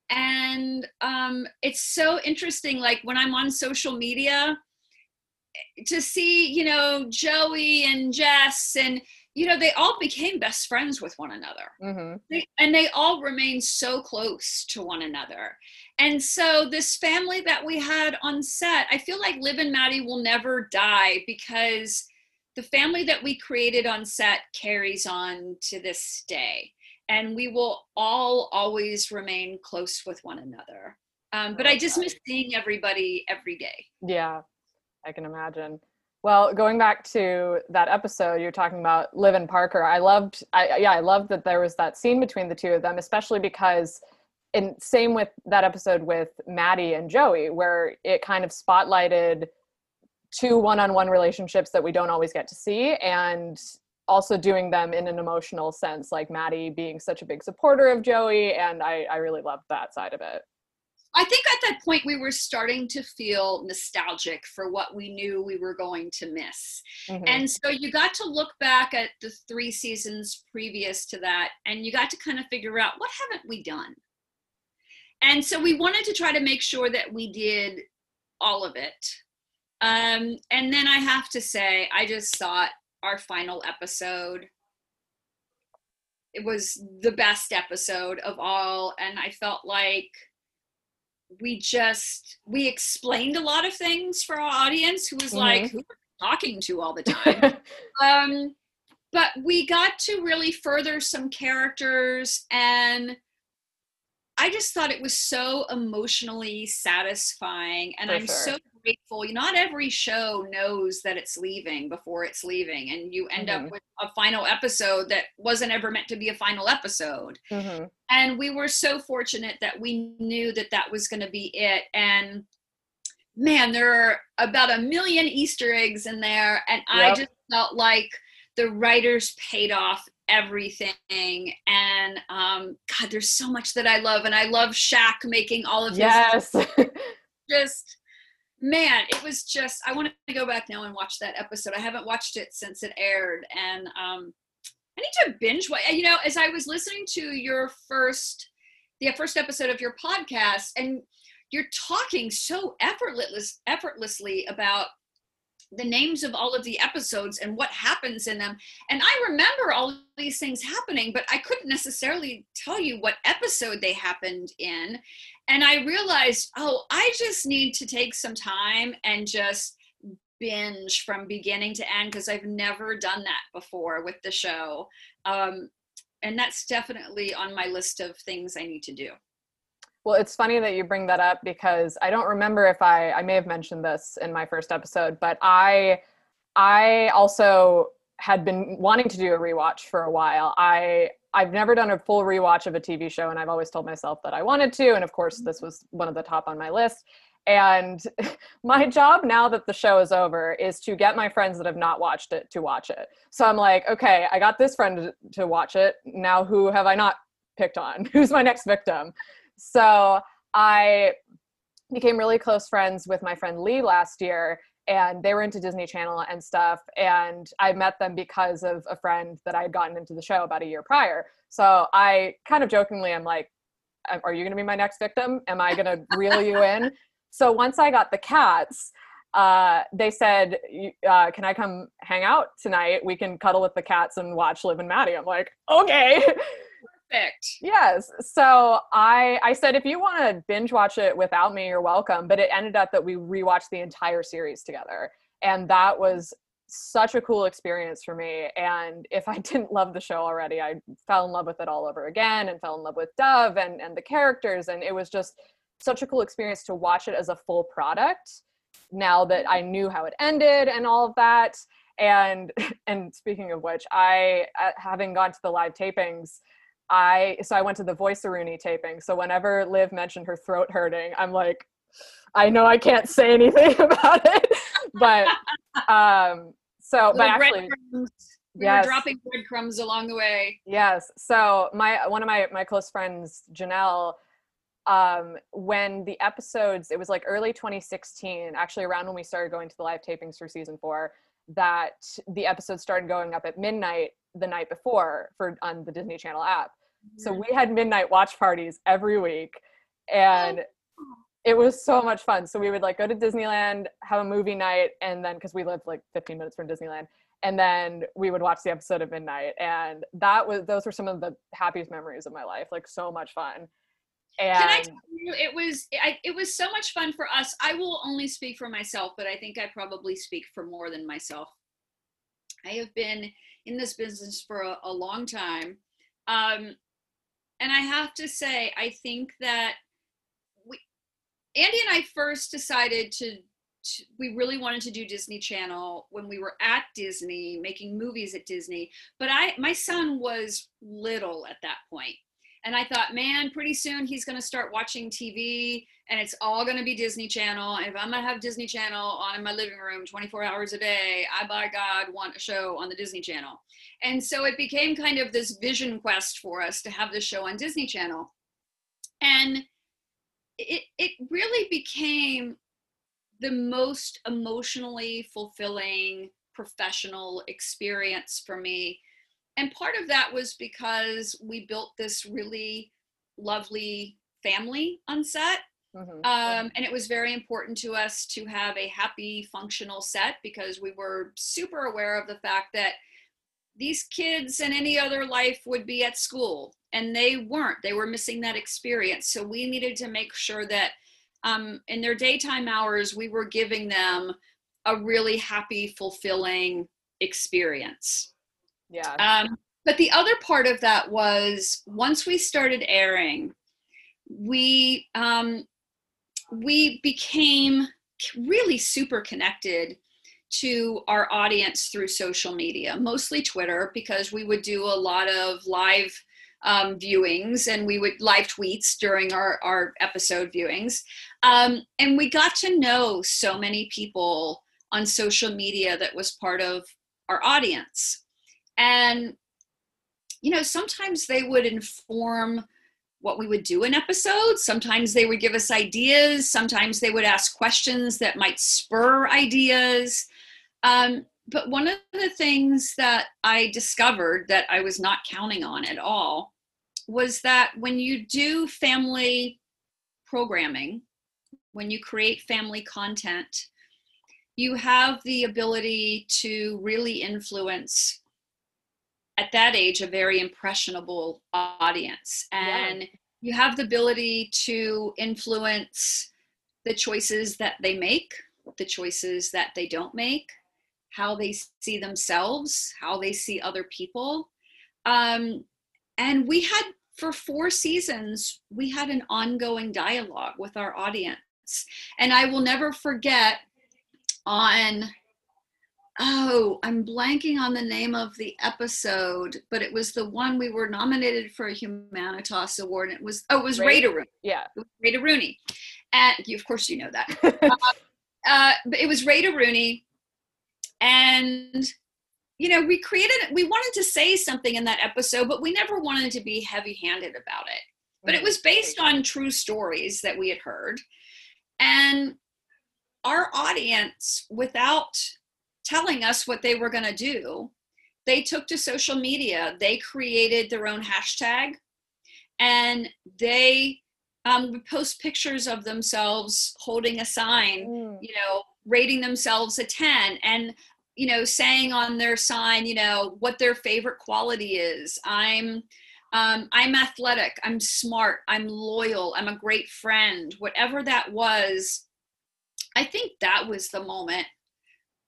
And um, it's so interesting. Like when I'm on social media, to see, you know, Joey and Jess and you know, they all became best friends with one another. Mm-hmm. They, and they all remain so close to one another. And so, this family that we had on set, I feel like Liv and Maddie will never die because the family that we created on set carries on to this day. And we will all always remain close with one another. Um, but I just miss seeing everybody every day. Yeah, I can imagine. Well, going back to that episode you're talking about Liv and Parker, I loved I yeah, I loved that there was that scene between the two of them, especially because and same with that episode with Maddie and Joey, where it kind of spotlighted two one-on-one relationships that we don't always get to see and also doing them in an emotional sense, like Maddie being such a big supporter of Joey, and I, I really loved that side of it. I think at that point we were starting to feel nostalgic for what we knew we were going to miss. Mm-hmm. And so you got to look back at the three seasons previous to that and you got to kind of figure out what haven't we done? And so we wanted to try to make sure that we did all of it. Um, and then I have to say, I just thought our final episode it was the best episode of all and i felt like we just we explained a lot of things for our audience who was mm-hmm. like who are talking to all the time um but we got to really further some characters and i just thought it was so emotionally satisfying and for i'm sure. so grateful not every show knows that it's leaving before it's leaving and you end mm-hmm. up with a final episode that wasn't ever meant to be a final episode mm-hmm. and we were so fortunate that we knew that that was going to be it and man there are about a million easter eggs in there and yep. i just felt like the writers paid off everything and um god there's so much that i love and i love Shaq making all of yes just man, it was just I want to go back now and watch that episode. I haven't watched it since it aired, and um, I need to binge watch. You know, as I was listening to your first, the first episode of your podcast, and you're talking so effortless, effortlessly about the names of all of the episodes and what happens in them. And I remember all these things happening, but I couldn't necessarily tell you what episode they happened in. And I realized, oh, I just need to take some time and just binge from beginning to end because I've never done that before with the show. Um, and that's definitely on my list of things I need to do. Well, it's funny that you bring that up because I don't remember if I I may have mentioned this in my first episode, but I I also had been wanting to do a rewatch for a while. I I've never done a full rewatch of a TV show and I've always told myself that I wanted to and of course this was one of the top on my list. And my job now that the show is over is to get my friends that have not watched it to watch it. So I'm like, okay, I got this friend to watch it. Now who have I not picked on? Who's my next victim? So I became really close friends with my friend Lee last year and they were into Disney Channel and stuff. And I met them because of a friend that I had gotten into the show about a year prior. So I kind of jokingly, I'm like, are you going to be my next victim? Am I going to reel you in? So once I got the cats, uh, they said, uh, "Can I come hang out tonight? We can cuddle with the cats and watch Liv and Maddie." I'm like, "Okay." Perfect. Yes. So I I said if you want to binge watch it without me, you're welcome. But it ended up that we rewatched the entire series together, and that was such a cool experience for me. And if I didn't love the show already, I fell in love with it all over again, and fell in love with Dove and and the characters, and it was just such a cool experience to watch it as a full product. Now that I knew how it ended and all of that, and and speaking of which, I uh, having gone to the live tapings I so I went to the voice Rooney taping. So whenever Liv mentioned her throat hurting, I'm like, I know I can't say anything about it, but um, so but actually, we yes. were dropping breadcrumbs along the way. Yes. So my one of my my close friends, Janelle, um, when the episodes, it was like early 2016, actually around when we started going to the live tapings for season four, that the episodes started going up at midnight the night before for on the Disney Channel app. So mm-hmm. we had midnight watch parties every week and oh. it was so much fun. So we would like go to Disneyland, have a movie night and then cuz we lived like 15 minutes from Disneyland and then we would watch the episode of midnight and that was those were some of the happiest memories of my life. Like so much fun. And Can I tell you, it was I, it was so much fun for us. I will only speak for myself, but I think I probably speak for more than myself. I have been in this business for a, a long time. Um, and I have to say, I think that we, Andy and I first decided to, to, we really wanted to do Disney Channel when we were at Disney, making movies at Disney. But I, my son was little at that point. And I thought, man, pretty soon he's going to start watching TV and it's all going to be Disney Channel. And if I'm going to have Disney Channel on in my living room 24 hours a day, I, by God, want a show on the Disney Channel. And so it became kind of this vision quest for us to have this show on Disney Channel. And it, it really became the most emotionally fulfilling professional experience for me and part of that was because we built this really lovely family on set. Mm-hmm. Um, and it was very important to us to have a happy, functional set because we were super aware of the fact that these kids and any other life would be at school and they weren't. They were missing that experience. So we needed to make sure that um, in their daytime hours, we were giving them a really happy, fulfilling experience. Yeah. Um, but the other part of that was once we started airing, we um, we became really super connected to our audience through social media, mostly Twitter, because we would do a lot of live um, viewings and we would live tweets during our, our episode viewings. Um, and we got to know so many people on social media that was part of our audience. And, you know, sometimes they would inform what we would do in episodes. Sometimes they would give us ideas. Sometimes they would ask questions that might spur ideas. Um, but one of the things that I discovered that I was not counting on at all was that when you do family programming, when you create family content, you have the ability to really influence at that age a very impressionable audience. And yeah. you have the ability to influence the choices that they make the choices that they don't make how they see themselves how they see other people. Um, and we had for four seasons we had an ongoing dialogue with our audience. And i will never forget on oh i'm blanking on the name of the episode but it was the one we were nominated for a humanitas award and it was oh it was Ray, Ray Rooney. yeah. Ray Rooney. And you, of course you know that. Uh, uh, but it was Ray Rooney and you know we created we wanted to say something in that episode but we never wanted to be heavy handed about it. But it was based on true stories that we had heard. And our audience without telling us what they were going to do. They took to social media. They created their own hashtag. And they um, would post pictures of themselves holding a sign mm. you know rating themselves a 10 and you know saying on their sign you know what their favorite quality is. I'm um, i'm athletic. I'm smart. I'm loyal. I'm a great friend. Whatever that was I think that was the moment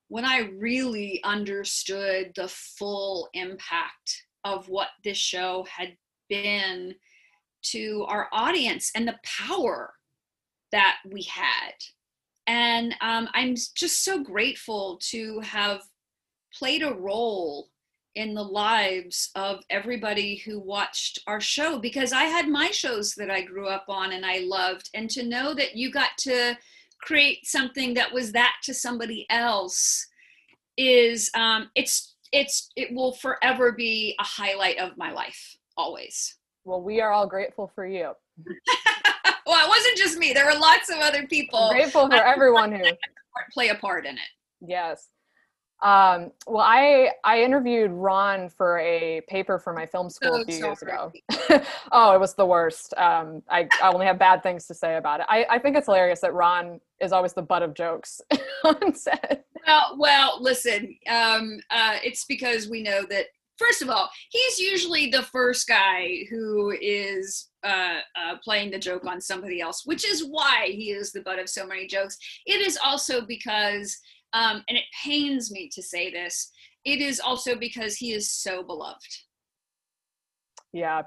when I really understood the full impact of what this show had been to our audience and the power that we had. And um, I'm just so grateful to have played a role in the lives of everybody who watched our show because I had my shows that I grew up on and I loved. And to know that you got to create something that was that to somebody else is um, it's it's it will forever be a highlight of my life always. Well we are all grateful for you. Well it wasn't just me. There were lots of other people. Grateful for everyone who play a part in it. Yes um, well, I I interviewed Ron for a paper for my film school a few years ago. oh, it was the worst. Um, I, I only have bad things to say about it. I, I think it's hilarious that Ron is always the butt of jokes on set. Well, well, listen, um, uh, it's because we know that first of all, he's usually the first guy who is uh, uh, playing the joke on somebody else, which is why he is the butt of so many jokes. It is also because um, and it pains me to say this, it is also because he is so beloved. Yeah.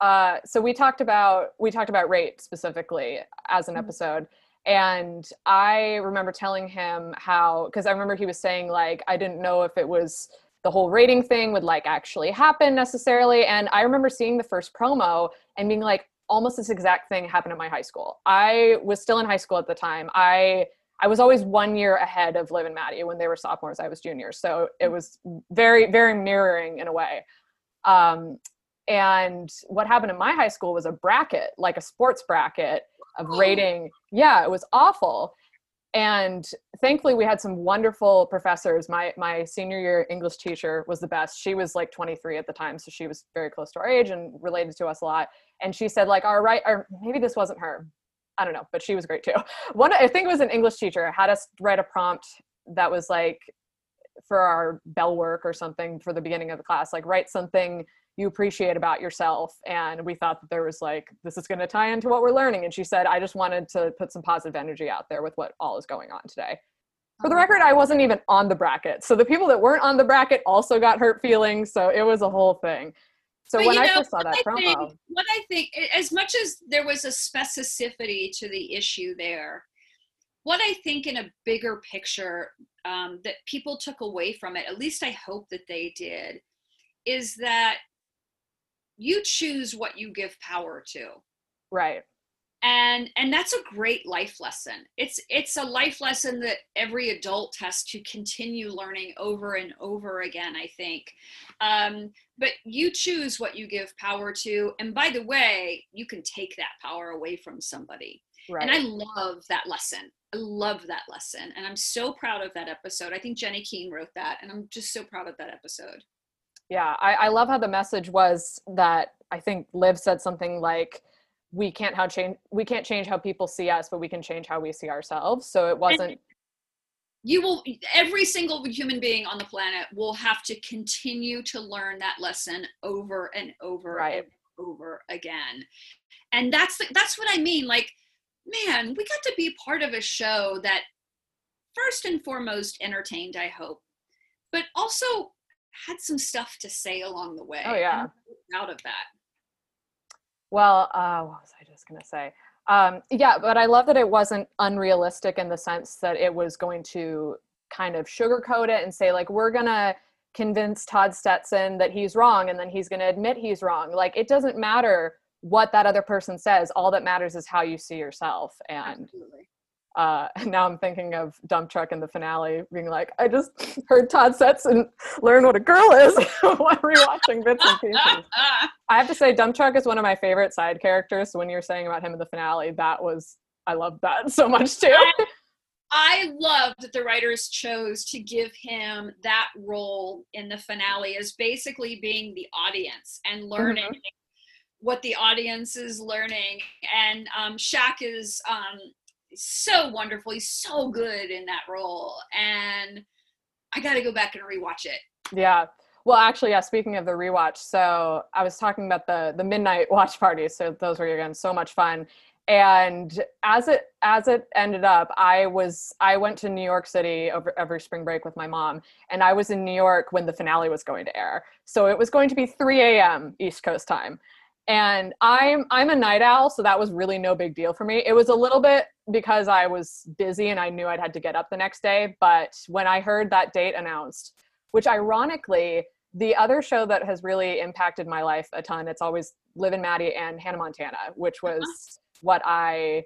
Uh, so we talked about we talked about rate specifically as an mm-hmm. episode and i remember telling him how because i remember he was saying like i didn't know if it was the whole rating thing would like actually happen necessarily and i remember seeing the first promo and being like almost this exact thing happened at my high school i was still in high school at the time i I was always one year ahead of Liv and Maddie when they were sophomores. I was juniors, so it was very, very mirroring in a way. Um, and what happened in my high school was a bracket, like a sports bracket of rating. Yeah, it was awful. And thankfully, we had some wonderful professors. My my senior year English teacher was the best. She was like 23 at the time, so she was very close to our age and related to us a lot. And she said, like, all right, or maybe this wasn't her, I don't know, but she was great too. One, I think it was an English teacher had us write a prompt that was like for our bell work or something for the beginning of the class, like write something you appreciate about yourself. And we thought that there was like, this is going to tie into what we're learning. And she said, I just wanted to put some positive energy out there with what all is going on today. For the oh. record, I wasn't even on the bracket. So the people that weren't on the bracket also got hurt feelings. So it was a whole thing. So but when I know, first saw that I promo, think, what I think, as much as there was a specificity to the issue there, what I think in a bigger picture um, that people took away from it, at least I hope that they did, is that you choose what you give power to. Right. And and that's a great life lesson. It's it's a life lesson that every adult has to continue learning over and over again i think. Um, but you choose what you give power to and by the way you can take that power away from somebody. Right. and i love that lesson. I love that lesson and i'm so proud of that episode. I think jenny keene wrote that and i'm just so proud of that episode. Yeah i, I love how the message was that i think liv said something like we can't how change we can't change how people see us but we can change how we see ourselves. So it wasn't you will every single human being on the planet will have to continue to learn that lesson over and over Right. and over again and that's the, that's what i mean like man we got to be part of a show that first and foremost entertained i hope but also had some stuff to say along the way Oh, yeah. And I'm so proud of that Well, uh, what was I just going to say? Um, yeah, but I love that it wasn't unrealistic in the sense that it was going to kind of sugarcoat it and say, like, we're going to convince Todd Stetson that he's wrong and then he's going to admit he's wrong. Like, it doesn't matter what that other person says. All that matters is how you see yourself. And Absolutely. Uh, now I'm thinking of Dump Truck in the finale being like, I just heard Todd Stetson learn what a girl is while rewatching bits and pieces. I have to say, Dump Truck is one of my favorite side characters. So when you're saying about him in the finale, that was I love that so much too. I love that the writers chose to give him that role in the finale as basically being the audience and learning what the audience is learning. And um, Shaq is um, so wonderful. He's so good in that role. And I got to go back and rewatch it. Yeah. Well, actually, yeah. Speaking of the rewatch, so I was talking about the the midnight watch parties. So those were again so much fun. And as it as it ended up, I was I went to New York City over every spring break with my mom, and I was in New York when the finale was going to air. So it was going to be 3 a.m. East Coast time. And I'm I'm a night owl, so that was really no big deal for me. It was a little bit because I was busy and I knew I'd had to get up the next day. But when I heard that date announced, which ironically the other show that has really impacted my life a ton it's always Liv and Maddie and hannah montana which uh-huh. was what i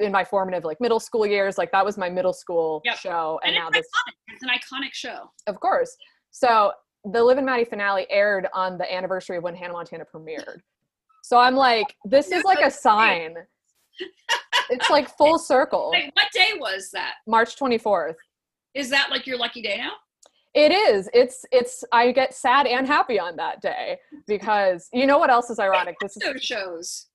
in my formative like middle school years like that was my middle school Yep. show and, And, now this iconic. it's an iconic show. of course so the Liv and Maddie finale aired on the anniversary of when hannah montana premiered so i'm like this is like a sign it's like full circle Wait, what day was that? march 24th Is that like your lucky day now? It is. It's it's I get sad and happy on that day because you know what else is ironic? This is shows.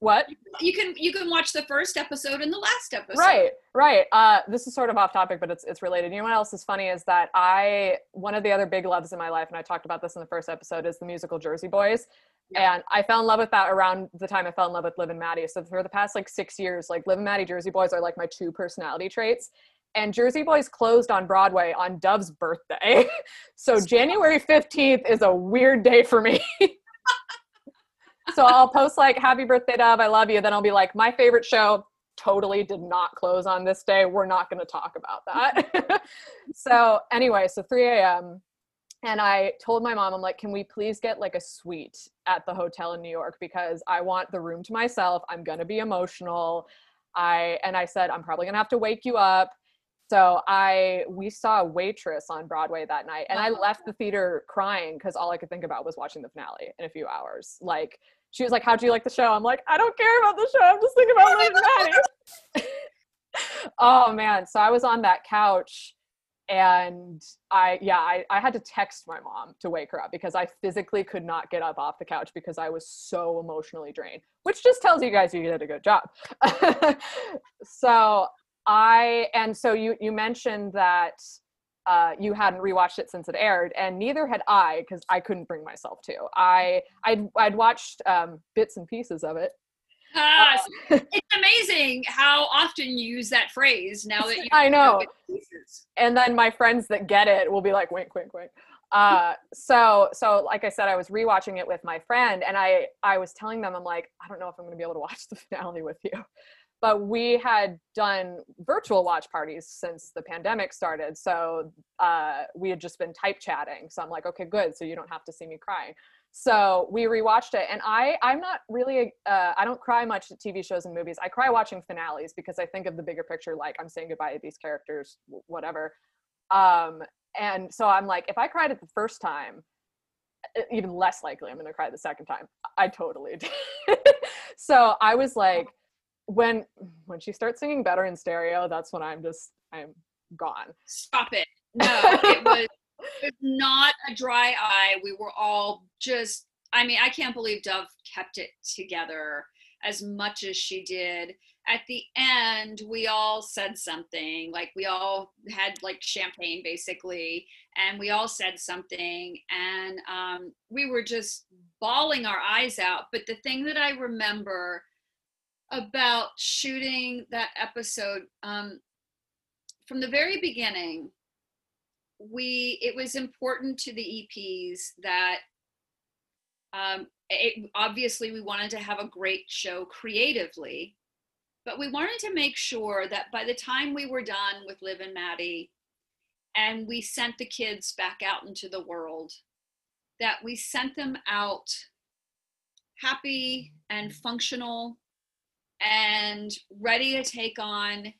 what? You can you can watch the first episode and the last episode. Right, right. Uh this is sort of off topic, but it's it's related. You know what else is funny is that I one of the other big loves in my life, and I talked about this in the first episode, is the musical Jersey Boys. Yeah. And I fell in love with that around the time I fell in love with Liv and Maddie. So for the past like six years, like Liv and Maddie Jersey Boys are like my two personality traits. And Jersey Boys closed on Broadway on Dove's birthday. so January 15th is a weird day for me. so I'll post like happy birthday Dove, I love you. Then I'll be like, my favorite show totally did not close on this day. We're not gonna talk about that. so anyway, so 3 a.m. And I told my mom, I'm like, can we please get like a suite at the hotel in New York because I want the room to myself. I'm gonna be emotional. I and I said, I'm probably gonna have to wake you up. So I we saw a Waitress on Broadway that night and I left the theater crying because all I could think about was watching the finale in a few hours. Like she was like, how do you like the show? I'm like, I don't care about the show. I'm just thinking about and Maddie. oh man. So I was on that couch and I yeah, I, I had to text my mom to wake her up because I physically could not get up off the couch because I was so emotionally drained, which just tells you guys you did a good job. so I and so you you mentioned that uh, you hadn't rewatched it since it aired, and neither had I because I couldn't bring myself to. I I'd, I'd watched um, bits and pieces of it. Ah, Uh, it's amazing how often you use that phrase now that you I know. it. And then my friends that get it will be like wink wink wink. Uh so so like i said i was rewatching it with my friend and i i was telling them i'm like i don't know if i'm going to be able to watch the finale with you. But we had done virtual watch parties since the pandemic started so uh we had just been type chatting. So i'm like okay good so you don't have to see me crying so we rewatched it and i i'm not really uh, i don't cry much at tv shows and movies. I cry watching finales because i think of the bigger picture like i'm saying goodbye to these characters whatever. Um and so i'm like if i cried it the first time even less likely i'm going to cry the second time. I totally did. So i was like when when she starts singing better in stereo that's when i'm just i'm gone. Stop it. No, it was, was not a dry eye. We were all just, I mean, I can't believe Dove kept it together. as much as she did at the end we all said something like we all had like champagne basically and we all said something and um, we were just bawling our eyes out but the thing that i remember about shooting that episode um, from the very beginning we it was important to the eps that um, it, obviously we wanted to have a great show creatively but we wanted to make sure that by the time we were done with Liv and Maddie and we sent the kids back out into the world, that we sent them out happy and functional and ready to take on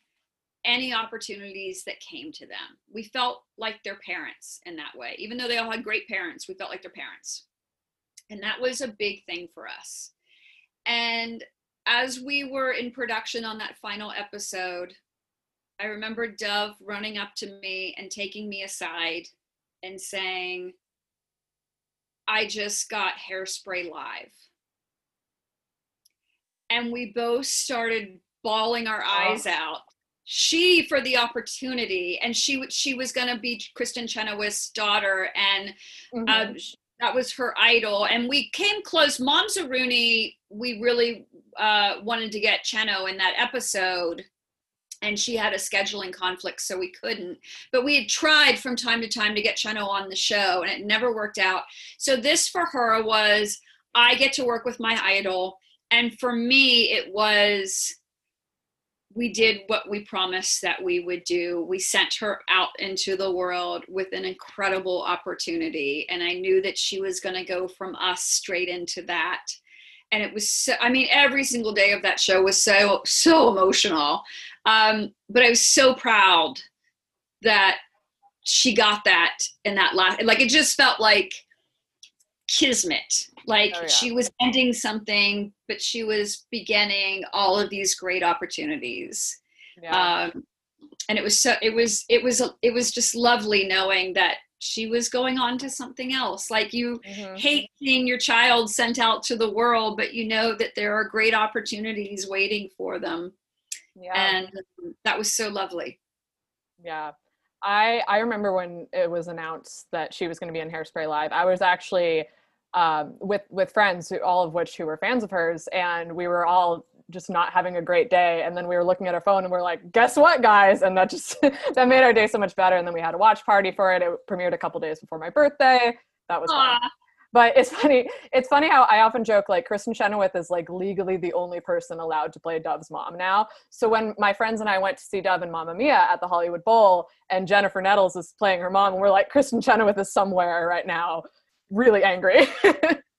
any opportunities that came to them. We felt like their parents in that way. Even though they all had great parents, we felt like their parents. And that was a big thing for us. And as we were in production on that final episode, I remember Dove running up to me and taking me aside and saying, I just got hairspray live. And we both started bawling our eyes out. She for the opportunity, and she she was going to be Kristin Chenoweth's daughter, and mm-hmm. uh, that was her idol. And we came close. mom Mom-a-Rooney, we really uh, wanted to get Cheno in that episode and she had a scheduling conflict so we couldn't but we had tried from time to time to get cheno on the show and it never worked out so this for her was i get to work with my idol and for me it was we did what we promised that we would do. We sent her out into the world with an incredible opportunity and i knew that she was going to go from us straight into that. And it was so i mean every single day of that show was so so emotional. Um, but i was so proud that she got that in that last like it just felt like kismet like oh, yeah. she was ending something but she was beginning all of these great opportunities yeah. um, and it was so it was it was it was just lovely knowing that she was going on to something else. Like you mm-hmm. hate seeing your child sent out to the world, but you know that there are great opportunities waiting for them. Yeah. And that was so lovely. Yeah. I I remember when it was announced that she was going to be in Hairspray Live. I was actually um, with with friends, all of which who were fans of hers, and we were all just not having a great day. And then we were looking at our phone and we are like guess what guys? And that just that made our day so much better. And then we had a watch party for it. It premiered a couple days before my birthday. That was fun. But it's funny it's funny how i often joke like Kristin chenoweth is like legally the only person allowed to play dove's mom now. So when my friends and i went to see dove and mamma mia at the hollywood bowl and jennifer nettles is playing her mom and we're like Kristin chenoweth is somewhere right now really angry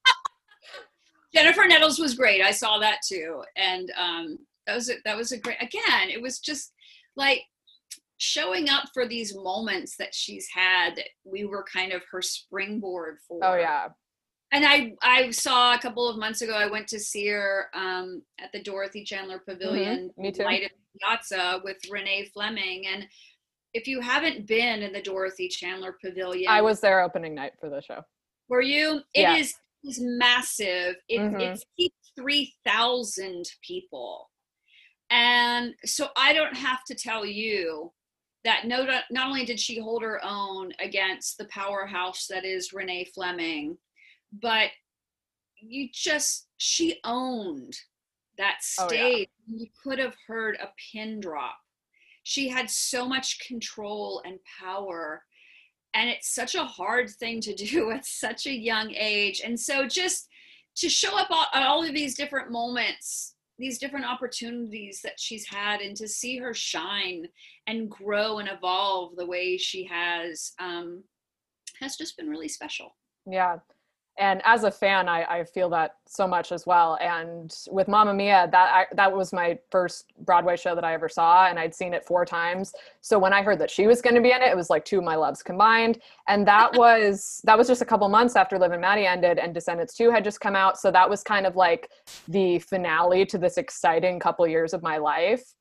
Jennifer Nettles was great. I saw that too, and um, that was a, that was a great. Again, it was just like showing up for these moments that she's had. That we were kind of her springboard for. Oh yeah. And I I saw a couple of months ago. I went to see her um, at the Dorothy Chandler Pavilion, mm-hmm. Me too. Light Piazza with Renee Fleming, and if you haven't been in the Dorothy Chandler Pavilion, I was there opening night for the show. Were you? It yeah. is is massive. It, mm-hmm. It's 3,000 people. And so I don't have to tell you that no, not only did she hold her own against the powerhouse that is Renee Fleming, but you just, she owned that stage. Oh, yeah. You could have heard a pin drop. She had so much control and power and it's such a hard thing to do at such a young age. And so just to show up at all of these different moments these different opportunities that she's had and to see her shine and grow and evolve the way she has um, has just been really special. Yeah and as a fan I, I feel that so much as well. And with Mamma Mia that I, that was my first broadway show that i ever saw and i'd seen it four times. So when i heard that she was going to be in it it was like two of my loves combined. And that was that was just a couple months after Liv and Maddie ended and descendants 2 had just come out. So that was kind of like the finale to this exciting couple years of my life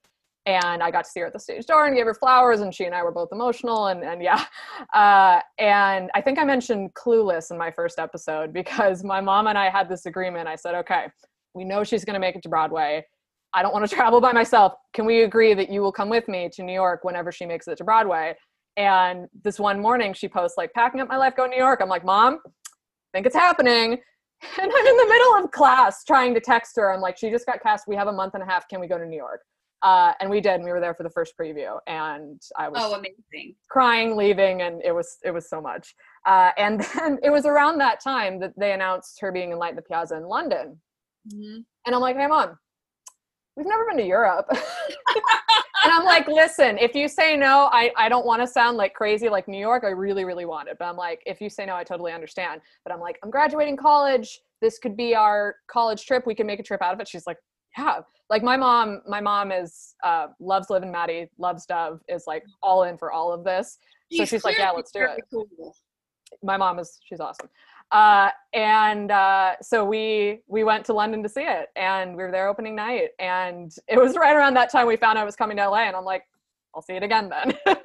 and I got to see her at the stage door and gave her flowers, and she and I were both emotional, and and yeah, uh, and I think I mentioned Clueless in my first episode because my mom and I had this agreement. I said, okay, we know she's going to make it to Broadway. I don't want to travel by myself. Can we agree that you will come with me to New York whenever she makes it to Broadway? And this one morning, she posts like packing up my life, going to New York. I'm like, Mom, think it's happening. And I'm in the middle of class trying to text her. I'm like, she just got cast. We have a month and a half. Can we go to New York? Uh, and we did. And we were there for the first preview, and I was oh amazing crying, leaving, and it was it was so much. Uh, and then it was around that time that they announced her being in Light in the Piazza in London. Mm-hmm. And I'm like, hey, mom, we've never been to Europe. and I'm like, listen, if you say no, I, I don't want to sound like crazy like New York. I really, really want it. But I'm like, if you say no, I totally understand. But I'm like, I'm graduating college. This could be our college trip. We can make a trip out of it. She's like, yeah. Like my mom, my mom is uh, loves Liv and Maddie, loves Dove, is like all in for all of this. She's so she's like, yeah, let's do it. Cool. My mom is she's awesome. Uh, and uh, so we we went to London to see it, and we were there opening night, and it was right around that time we found out I was coming to LA, and I'm like, I'll see it again then.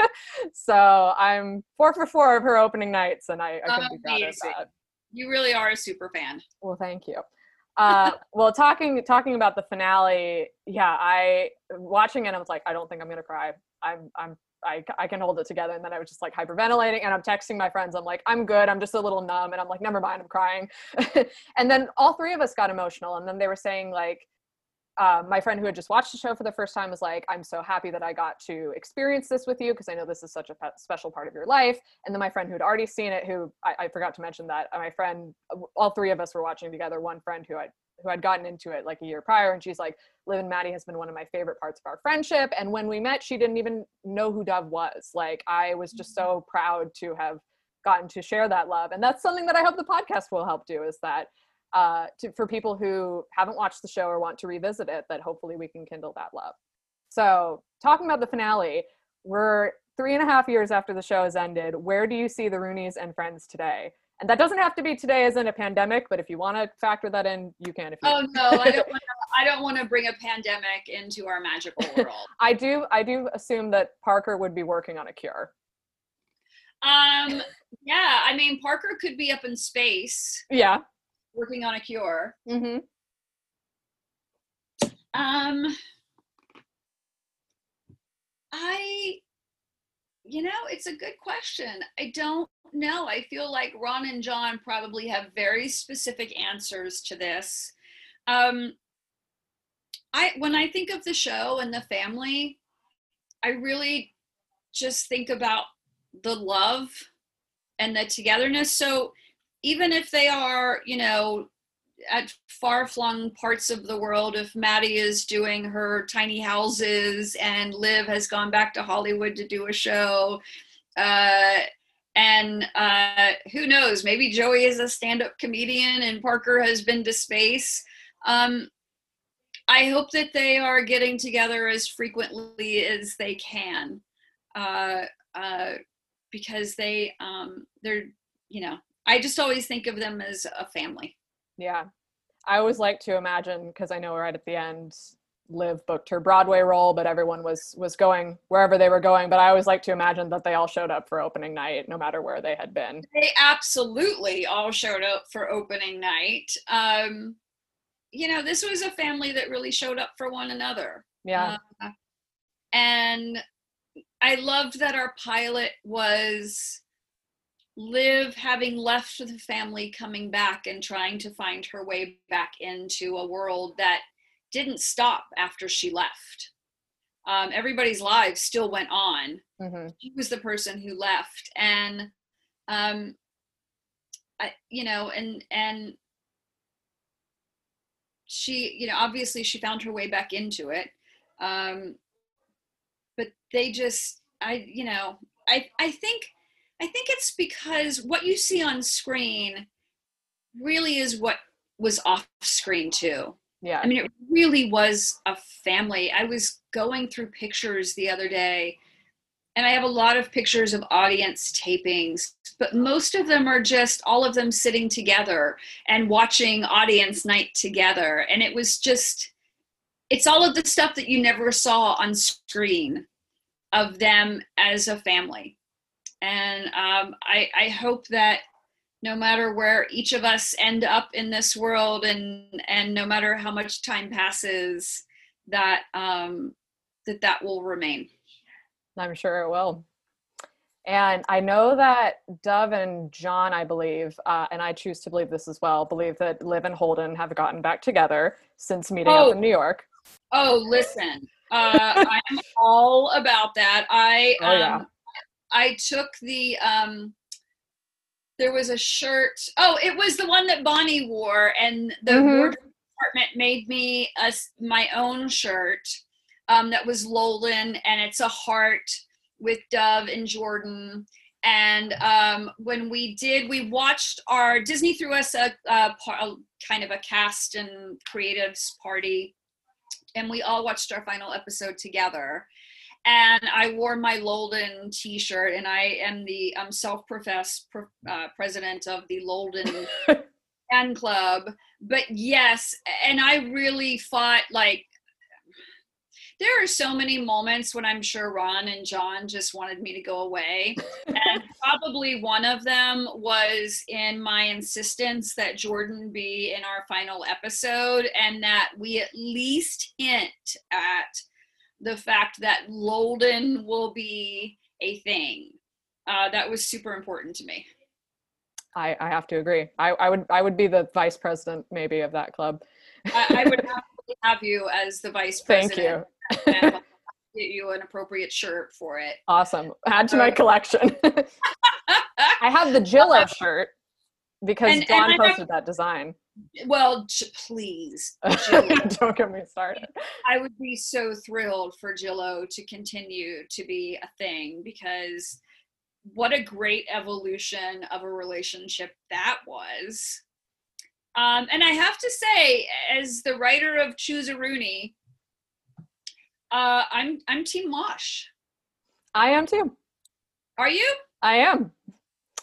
so I'm four for four of her opening nights, and I, I couldn't be prouder of that. You really are a super fan. Well, thank you. Uh, well, talking talking about the finale, yeah, I watching it, I was like, I don't think I'm gonna cry. I'm I'm I, I can hold it together. And then I was just like hyperventilating and I'm texting my friends. I'm like, I'm good. I'm just a little numb. And I'm like, never mind, I'm crying. and then all three of us got emotional. And then they were saying, like, uh, my friend who had just watched the show for the first time was like, I'm so happy that I got to experience this with you because I know this is such a pe- special part of your life. And then my friend who had already seen it, who I, I forgot to mention that uh, my friend, all three of us were watching together. One friend who I who had gotten into it like a year prior and she's like liv and maddie has been one of my favorite parts of our friendship and when we met she didn't even know who dove was like i was just mm-hmm. so proud to have gotten to share that love and that's something that i hope the podcast will help do is that uh, to, for people who haven't watched the show or want to revisit it that hopefully we can kindle that love. So talking about the finale we're three and a half years after the show has ended. Where do you see the roonies and friends today? And that doesn't have to be today as in a pandemic but if you want to factor that in you can if you oh no i don't want to i don't want to bring a pandemic into our magical world. I do i do assume that parker would be working on a cure. Um yeah i mean parker could be up in space. Yeah working on a cure mm-hmm. um i you know it's a good question i don't know. I feel like Ron and John probably have very specific answers to this. Um, I when I think of the show and the family, I really just think about the love and the togetherness. So even if they are, you know, at far flung parts of the world, if Maddie is doing her tiny houses and Liv has gone back to Hollywood to do a show, uh, and uh, who knows maybe joey is a stand-up comedian and parker has been to space. Um, i hope that they are getting together as frequently as they can uh, uh, because they um, they're you know i just always think of them as a family yeah i always like to imagine because i know right at the end Liv booked her Broadway role, but everyone was was going wherever they were going. But I always like to imagine that they all showed up for opening night, no matter where they had been. They absolutely all showed up for opening night. Um, you know, this was a family that really showed up for one another. Yeah. Uh, and I loved that our pilot was Liv having left the family coming back and trying to find her way back into a world that didn't stop after she left. Um, everybody's lives still went on. Mm-hmm. She was the person who left, and um, I, you know, and and she, you know, obviously she found her way back into it. Um, but they just, I, you know, I, I think, I think it's because what you see on screen really is what was off screen too. Yeah. I mean, it really was a family. I was going through pictures the other day, and I have a lot of pictures of audience tapings, but most of them are just all of them sitting together and watching audience night together. And it was just, it's all of the stuff that you never saw on screen of them as a family. And um, I, I hope that no matter where each of us end up in this world and and no matter how much time passes that um that that will remain i'm sure it will and i know that dove and john i believe uh, and i choose to believe this as well believe that liv and holden have gotten back together since meeting Oh. up in new york oh listen uh i'm all about that i Oh, um yeah. I took the um there was a shirt oh it was the one that bonnie wore and the Mhm. wardrobe department made me a, my own shirt um that was Lolden and it's a heart with Dove and Jordan and um, when we did, we watched our Disney threw us a, a, a kind of a cast and creatives party, and we all watched our final episode together. And I wore my Lolden T-shirt, and I am the um, self-professed pro- uh, president of the Lolden fan club. But yes, and I really fought like there are so many moments when I'm sure Ron and John just wanted me to go away. and probably one of them was in my insistence that Jordan be in our final episode and that we at least hint at the fact that Lolden will be a thing. Uh, that was super important to me. I, I have to agree. I, I would I would be the vice president maybe of that club. I, I would have you as the vice president. Thank you. and I'll get you an appropriate shirt for it. Awesome. Add to my collection. I have the Jillo shirt because And- and John I posted that design. Well, j- please, Don't get me started. I would be so thrilled for Jillo to continue to be a thing because what a great evolution of a relationship that was. Um, and I have to say, as the writer of Choose a Rooney, uh, I'm I'm Team Mosh. I am too. Are you? I am.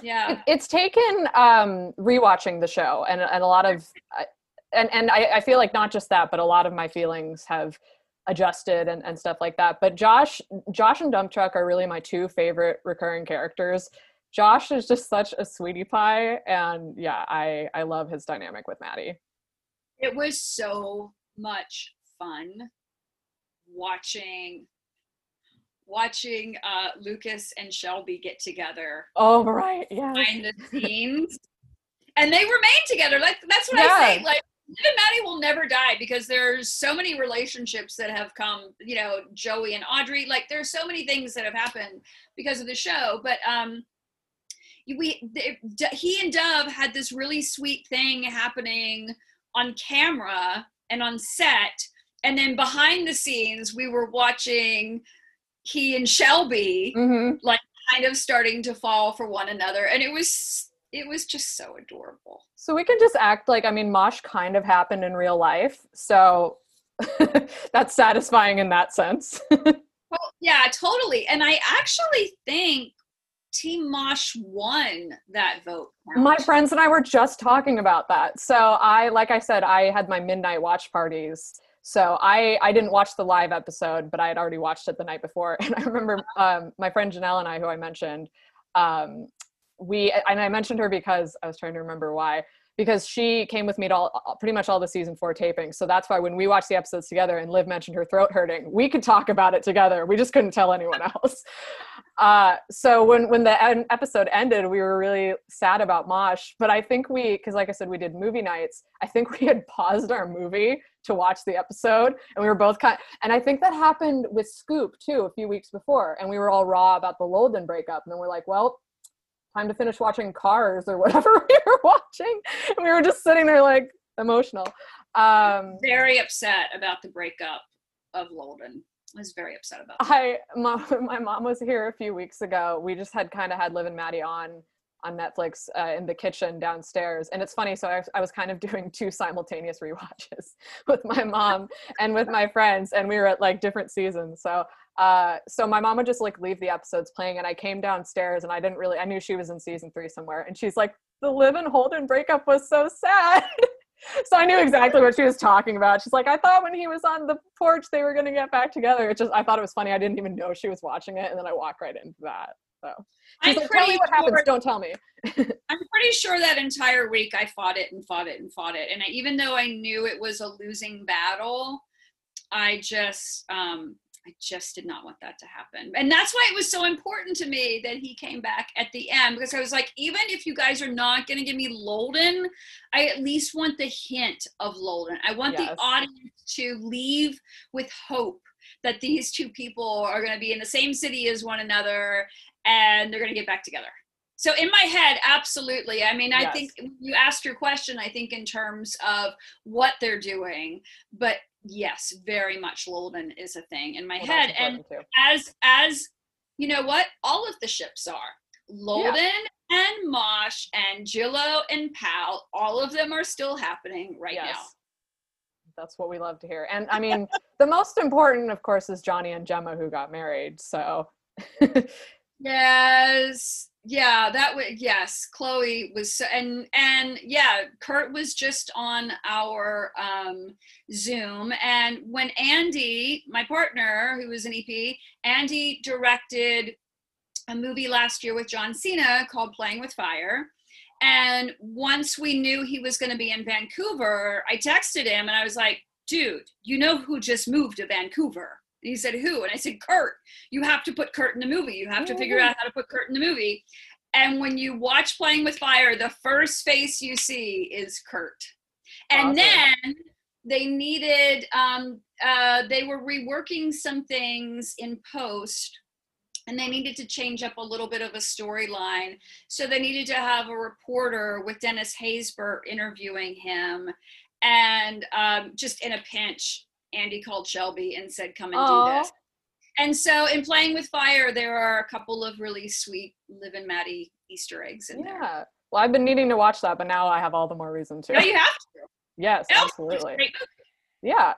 Yeah. It's taken um, rewatching the show and, and a lot of, and, and I, I feel like not just that, but a lot of my feelings have adjusted and, and stuff like that. But Josh, Josh and Dump Truck are really my two favorite recurring characters. Josh is just such a sweetie pie, and yeah, I I love his dynamic with Maddie. it was so much fun watching watching uh lucas and shelby get together Oh right, yeah. behind the scenes and they remain together like that's what i say like Liv and Maddie will never die because there's so many relationships that have come, you know, Joey and Audrey. Like there's so many things that have happened because of the show. But um, we they, he and Dove had this really sweet thing happening on camera and on set, and then behind the scenes we were watching he and Shelby hmm kind of starting to fall for one another, and it was it was just so adorable. So we can just act like I mean, Mosh kind of happened in real life, so that's satisfying in that sense. Well, yeah, totally. And I actually think Team Mosh won that vote. count. My friends and I were just talking about that. So I, like I said, I had my midnight watch parties. So I, I didn't watch the live episode, but I had already watched it the night before. And I remember um, my friend Janelle and I, who I mentioned, um, we, and I mentioned her because I was trying to remember why, because she came with me to all, pretty much all the season four tapings. So that's why when we watched the episodes together and Liv mentioned her throat hurting, we could talk about it together. We just couldn't tell anyone else. Uh, so when when the en- episode ended, we were really sad about Mosh. But I think we, because like I said, we did movie nights. I think we had paused our movie to watch the episode, and we were both kind. And I think that happened with Scoop too a few weeks before, and we were all raw about the Lolden breakup, and then we're like, well. Time to finish watching Cars or whatever we were watching. And we were just sitting there like emotional. Um, very upset about the breakup of Lolden. I was very upset about that. I my, my mom was here a few weeks ago. We just had kind of had Liv and Maddie on on Netflix uh, in the kitchen downstairs, and it's funny. So I, I was kind of doing two simultaneous rewatches with my mom and with my friends, and we were at like different seasons. So uh, so my mom would just like leave the episodes playing, and I came downstairs, and I didn't really I knew she was in season three somewhere, and she's like, the Liv and Holden breakup was so sad. so I knew exactly what she was talking about. She's like, I thought when he was on the porch they were gonna get back together. It just I thought it was funny. I didn't even know she was watching it, and then I walked right into that. So she's I'm like, tell me what happens. sure- Don't tell me. I'm pretty sure that entire week I fought it and fought it and fought it. And I, even though I knew it was a losing battle, I just um I just did not want that to happen. And that's why it was so important to me that he came back at the end because I was like, even if you guys are not going to give me Lolden, I at least want the hint of Lolden. I want Yes. the audience to leave with hope that these two people are going to be in the same city as one another and they're going to get back together. So in my head, absolutely. I mean, I Yes. think you asked your question, I think in terms of what they're doing, but yes, very much Lolden is a thing in my Well, head. And too. as as you know what, all of the ships are. Lolden and Mosh and Jillo and Pal, all of them are still happening right now. Yes. That's what we love to hear. And I mean, the most important, of course, is Johnny and Gemma who got married. So Yes. Yeah, that was yes. Chloe was so, and and yeah, Kurt was just on our um Zoom and when Andy, my partner who was an EP, Andy directed a movie last year with John Cena called Playing with Fire. And once we knew he was going to be in Vancouver, I texted him and I was like, dude, you know who just moved to Vancouver? And he said, who? And I said, Kurt. You have to put Kurt in the movie. You have to figure out how to put Kurt in the movie. And when you watch Playing with Fire, the first face you see is Kurt. And Awesome. then they needed, um, uh, they were reworking some things in post and they needed to change up a little bit of a storyline. So they needed to have a reporter with Dennis Haysbert interviewing him. And um, just in a pinch, Andy called Shelby and said, Come and Aw. do this. And so in Playing with Fire, there are a couple of really sweet Liv and Maddie Easter eggs in there. yeah. Well, I've been needing to watch that, but now I have all the more reason to. No, you have to. yes, No, absolutely. Yeah.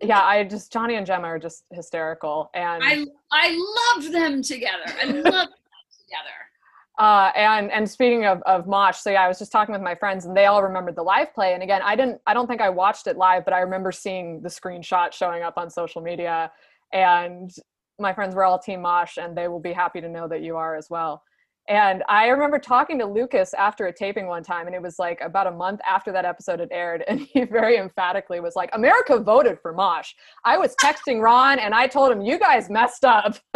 Yeah, I just Johnny and Gemma are just hysterical. And I I loved them together. I loved them together. Uh, and and speaking of of Mosh, so yeah, I was just talking with my friends, and they all remembered the live play. And again, I didn't, I don't think I watched it live, but I remember seeing the screenshot showing up on social media. And my friends were all Team Mosh, and they will be happy to know that you are as well. And I remember talking to Lucas after a taping one time, and it was like about a month after that episode had aired, and he very emphatically was like, "America voted for Mosh." I was texting Ron, and I told him, "You guys messed up."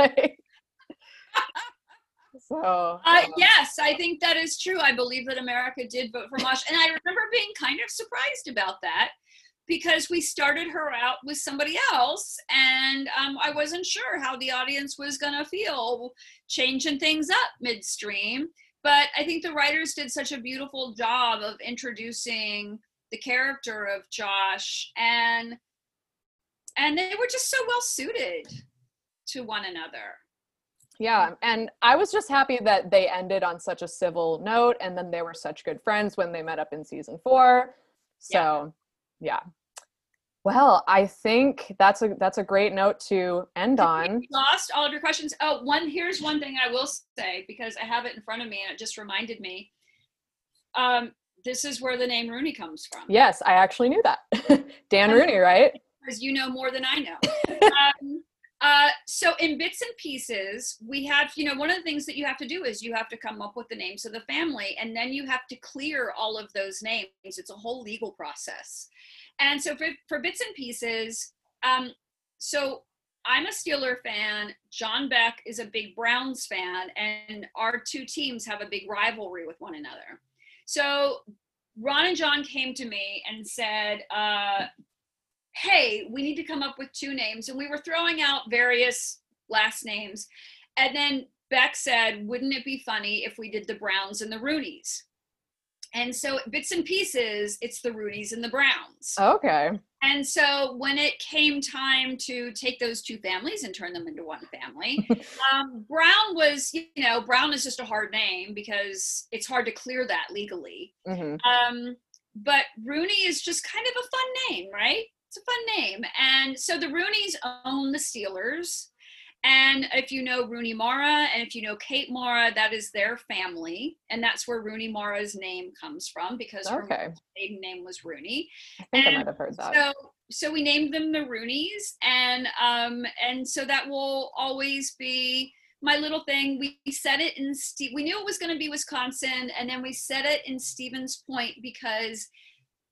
so Uh, yes, I think that is true. I believe that America did vote for Mosh. And I remember being kind of surprised about that because we started her out with somebody else and um, I wasn't sure how the audience was going to feel changing things up midstream. But I think the writers did such a beautiful job of introducing the character of Josh and and they were just so well suited to one another. Yeah, and I was just happy that they ended on such a civil note, and then they were such good friends when they met up in season four. So, yeah. Well, I think that's a that's a great note to end on. Lost all of your questions. Oh, one here's one thing I will say because I have it in front of me and it just reminded me. Um, this is where the name Rooney comes from. Yes, I actually knew that. Dan Rooney, right? because you know more than I know. um, uh, so in bits and pieces, we have, you know, one of the things that you have to do is you have to come up with the names of the family, and then you have to clear all of those names. It's a whole legal process. And so for, for bits and pieces, um, so I'm a Steeler fan. John Beck is a big Browns fan, and our two teams have a big rivalry with one another. So Ron and John came to me and said, uh, hey, we need to come up with two names. And we were throwing out various last names. And then Beck said, wouldn't it be funny if we did the Browns and the Roonies? And so, bits and pieces, it's the Roonies and the Browns. Okay. And so, when it came time to take those two families and turn them into one family, um, Brown was, you know, Brown is just a hard name because it's hard to clear that legally. hmm Um, but Rooney is just kind of a fun name, right? It's a fun name. And so the Rooneys own the Steelers. And if you know Rooney Mara and if you know Kate Mara, that is their family. And that's where Rooney Mara's name comes from because her maiden name was Rooney. I think I might have heard that. So so we named them the Roonies, and um, and so that will always be my little thing. We set it in Steve. We knew it was going to be Wisconsin, and then we set it in Stevens Point because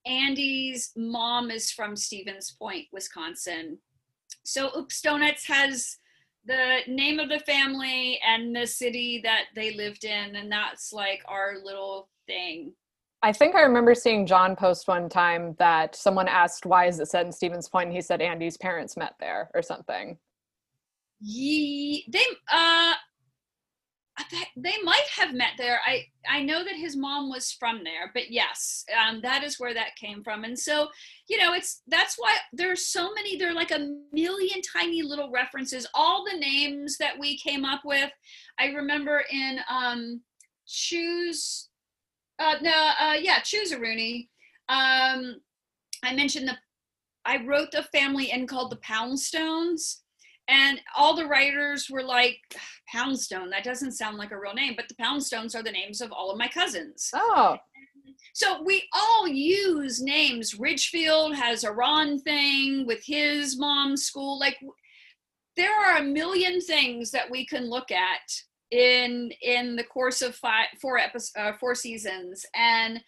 Andy's mom is from Stevens Point, Wisconsin. So Oops Doughnuts has the name of the family and the city that they lived in, and that's like our little thing. I think I remember seeing John post one time that someone asked why is it set in Stevens Point, and he said Andy's parents met there or something. Ye they uh they might have met there. I I know that his mom was from there, but yes, um, that is where that came from. And so, you know, it's that's why there are so many. There are like a million tiny little references. All the names that we came up with, I remember in um, choose. Uh, no, uh, yeah, choose a Rooney. Um, I mentioned the. I wrote the family in called the Poundstones and all the writers were like poundstone that doesn't sound like a real name but the poundstones are the names of all of my cousins. Oh. So we all use names. Ridgefield has a ron thing with his mom's school. Like there are a million things that we can look at in in the course of five four episodes uh, four seasons. And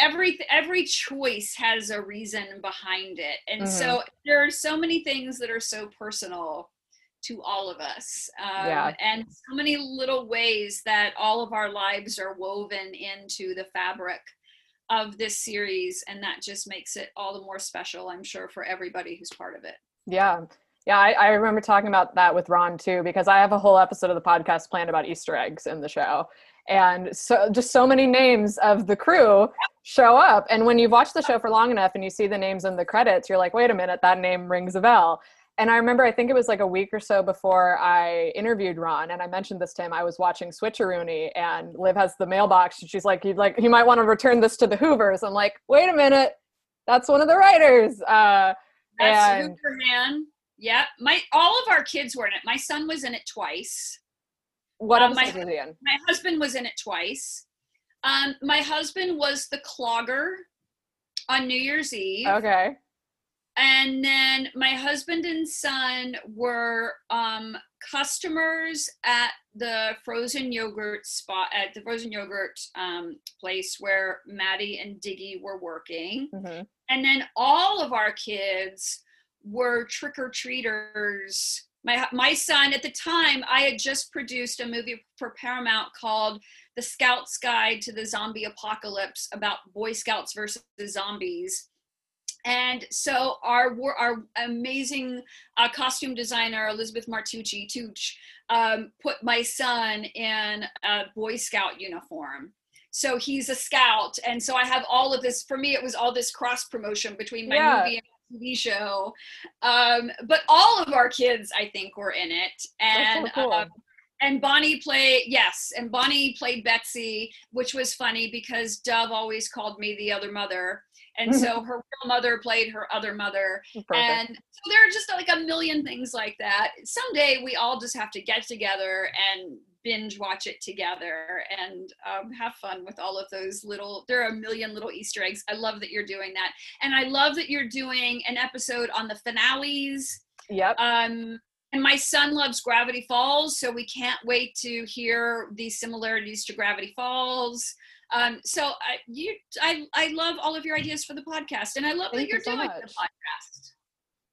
every every choice has a reason behind it and mm-hmm. so there are so many things that are so personal to all of us um, yeah. and so many little ways that all of our lives are woven into the fabric of this series and that just makes it all the more special i'm sure for everybody who's part of it yeah yeah I, I remember talking about that with ron too because i have a whole episode of the podcast planned about easter eggs in the show and so just so many names of the crew show up. And when you've watched the show for long enough and you see the names in the credits you're like wait a minute that name rings a bell. And i remember i think it was like a week or so before i interviewed ron and i mentioned this to him i was watching Switch-a-Rooney and liv has the mailbox and she's like you'd like you might want to return this to the hoovers. I'm like wait a minute that's one of the writers. Uh that's and, Hoover man. Yep. My all of our kids were in it. My son was in it twice. What um, my, was he in? My husband was in it twice. Um, my husband was the clogger on New Year's Eve. Okay. And then my husband and son were um, customers at the frozen yogurt spot at the frozen yogurt um, place where Maddie and Diggie were working. Mm-hmm. And then all of our kids were trick or treaters my my son at the time i had just produced a movie for paramount called the scout's guide to the zombie apocalypse about boy scouts versus zombies and so our our amazing uh, costume designer elizabeth martucci Tooch, um, put my son in a boy scout uniform so he's a scout and so i have all of this for me it was all this cross promotion between my yeah. movie and TV show. Um, but all of our kids, I think, were in it. And so cool. um, and Bonnie played yes, and Bonnie played Betsy, which was funny because Dove always called me the other mother. And so her real mother played her other mother. Perfect. And so there are just like a million things like that. Someday we all just have to get together and binge watch it together and um, have fun with all of those little there are a million little easter eggs i love that you're doing that and i love that you're doing an episode on the finales yep um and my son loves gravity falls so we can't wait to hear the similarities to gravity falls um, so I, you, I, I love all of your ideas for the podcast, and I love thank that you're you so doing much. the podcast.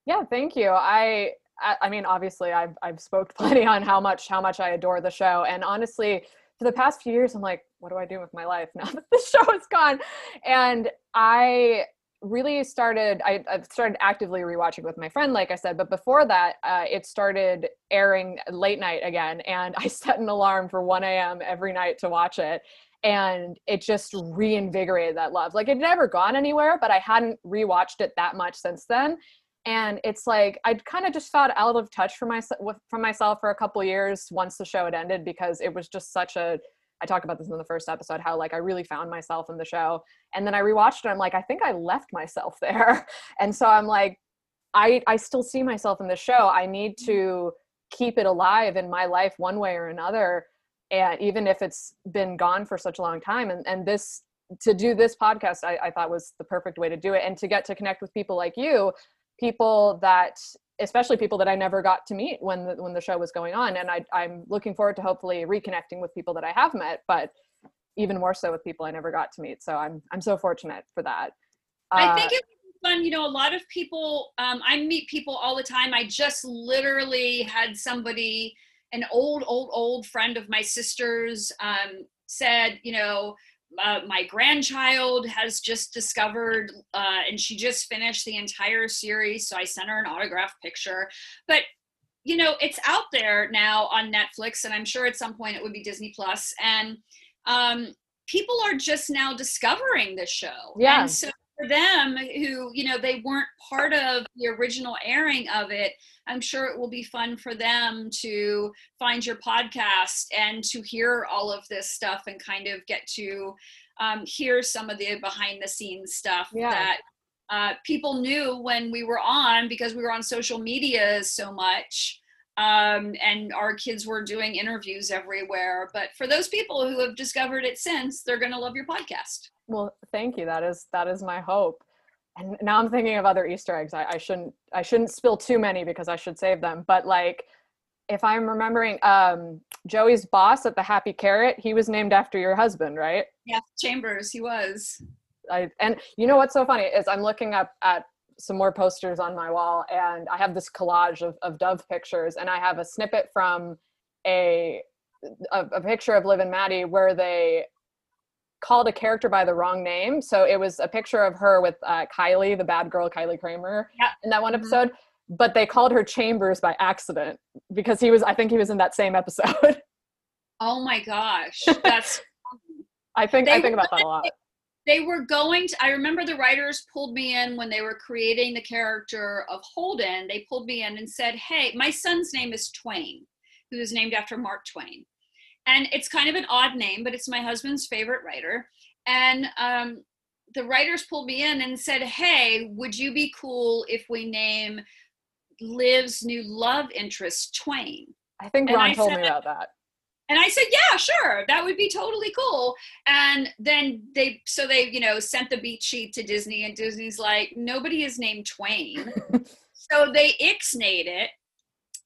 Yeah, thank you. I I mean, obviously, I've I've spoke plenty on how much how much I adore the show, and honestly, for the past few years, I'm like, what do I do with my life now that the show is gone? And I really started I, I started actively rewatching with my friend like i said but before that uh, it started airing late night again and i set an alarm for 1 a.m every night to watch it and it just reinvigorated that love. Like it never gone anywhere but i hadn't rewatched it that much since then and it's like I'd kind of just felt out of touch from myself from myself for a couple years once the show had ended because it was just such a I talk about this in the first episode how like I really found myself in the show and then I rewatched it I'm like I think I left myself there. And so I'm like I I still see myself in the show. I need to mm-hmm. keep it alive in my life one way or another and even if it's been gone for such a long time and and this to do this podcast I, I thought was the perfect way to do it and to get to connect with people like you people that especially people that I never got to meet when the, when the show was going on. And I, I'm looking forward to hopefully reconnecting with people that I have met, but even more so with people I never got to meet. So I'm I'm so fortunate for that. I think it fun. You know, a lot of people, um, I meet people all the time. I just literally had somebody, an old, old, old friend of my sister's, um, said, you know, uh, my grandchild has just discovered, uh, and she just finished the entire series. So I sent her an autograph picture. But you know, it's out there now on Netflix, and I'm sure at some point it would be Disney Plus. And um, people are just now discovering this show. Yeah. And so for them who you know they weren't part of the original airing of it i'm sure it will be fun for them to find your podcast and to hear all of this stuff and kind of get to um, hear some of the behind the scenes stuff Yeah. that uh, people knew when we were on because we were on social media so much um, and our kids were doing interviews everywhere but for those people who have discovered it since they're going to love your podcast Well, thank you. That is that is my hope. And now I'm thinking of other Easter eggs. I, I shouldn't I shouldn't spill too many because I should save them. But like, if I'm remembering, um, Joey's boss at the Happy Carrot, he was named after your husband, right? yeah chambers he was I and you know what's so funny is I'm looking up at some more posters on my wall, and I have this collage of, of Dove pictures, and I have a snippet from a a, a picture of Liv and Maddie where they called a character by the wrong name. So it was a picture of her with uh, Kylie, the bad girl, Kylie Kramer, Yeah. in that one Mhm. episode. But they called her Chambers by accident because he was, I think he was in that same episode. Oh my gosh, that's I think I think about that a lot. they were going to I remember the writers pulled me in when they were creating the character of Holden. They pulled me in and said, "Hey, my son's name is Twain, who is named after Mark Twain." And it's kind of an odd name, but it's my husband's favorite writer. And um, the writers pulled me in and said, "Hey, would you be cool if we name Liv's new love interest Twain?" I think Ron I told said- me about that. And I said, yeah, sure, that would be totally cool. And then they, so they, you know, sent the beat sheet to Disney, and Disney's like, nobody is named Twain. so they ixnayed it.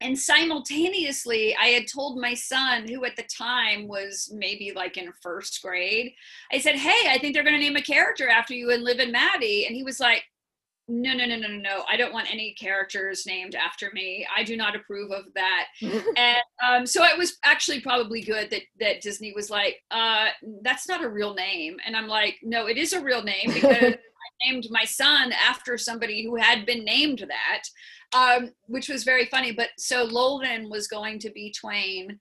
And simultaneously, I had told my son, who at the time was maybe like in first grade, I said, hey, I think they're going to name a character after you and Liv and Maddie. And he was like, no, no, no, no, no, no. I don't want any characters named after me. I do not approve of that and um, so it was actually probably good that that Disney was like, uh, "That's not a real name," and I'm like, "No, it is a real name because named my son after somebody who had been named that," um, which was very funny. But so Lolan was going to be Twain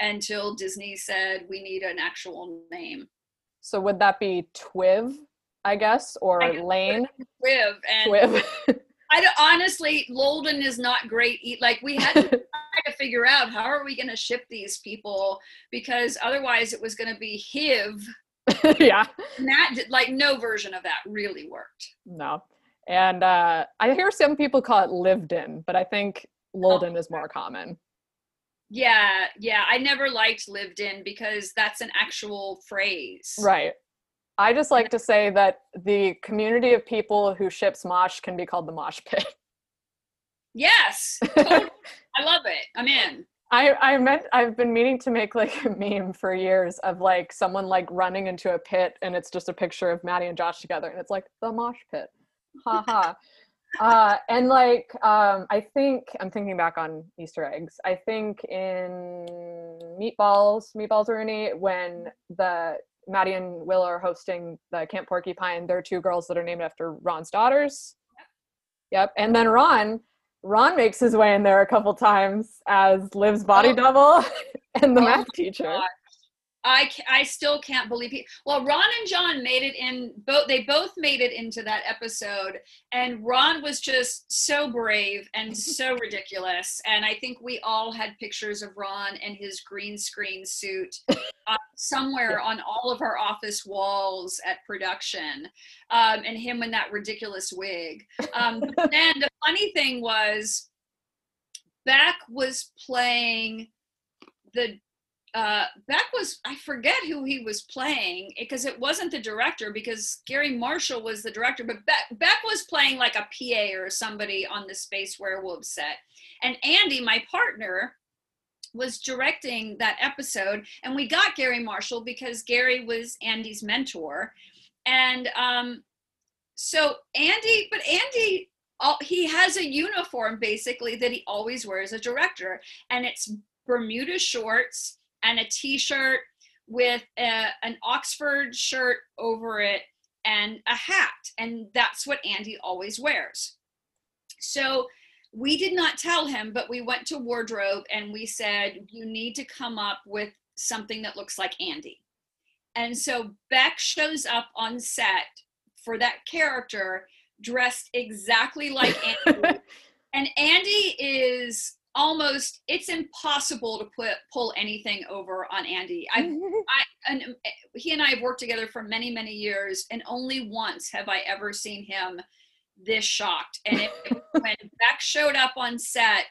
until Disney said we need an actual name, So would that be Twiv, I guess, or I guess. Lane? Viv, and Twiv. I don't- honestly, Lolden is not great. e- Like we had to try to figure out how are we going to ship these people because otherwise it was going to be HIV. yeah. And that like no version of that really worked. No. And uh, I hear some people call it lived in, but I think Lolden is more common. Yeah, yeah. I never liked lived in because that's an actual phrase. Right. I just like to say that the community of people who ships mosh can be called the mosh pit. Yes. totally. I love it. I'm in. I, I meant I've been meaning to make like a meme for years of like someone like running into a pit and it's just a picture of Maddie and Josh together and it's like the mosh pit. Ha ha. uh, and like um, I think I'm thinking back on Easter eggs. I think in Meatballs, Meatballs Rooney, when the Maddie and Will are hosting the Camp Porcupine, they're two girls that are named after Ron's daughters. Yep. And then Ron, Ron makes his way in there a couple times as Liv's body Oh. double and the Oh math teacher. God. I, I still can't believe he well ron and john made it in both they both made it into that episode and ron was just so brave and so ridiculous and i think we all had pictures of ron and his green screen suit uh, somewhere on all of our office walls at production um, and him in that ridiculous wig. Um, but then the funny thing was beck was playing the uh, Beck was, I forget who he was playing because it wasn't the director because Garry Marshall was the director, but Beck, Beck was playing like a PA or somebody on the Space Werewolves set. And Andy, my partner, was directing that episode. And we got Garry Marshall because Garry was Andy's mentor. And um, so Andy, but Andy, he has a uniform basically that he always wears as a director. And it's Bermuda shorts and a t-shirt with a, an Oxford shirt over it and a hat. And that's what Andy always wears. So we did not tell him, but we went to wardrobe and we said, you need to come up with something that looks like Andy. And so Beck shows up on set for that character dressed exactly like Andy. and Andy is almost it's impossible to put pull anything over on Andy. I, I and eh, he and I have worked together for many many years, and only once have I ever seen him this shocked. And it, when Beck showed up on set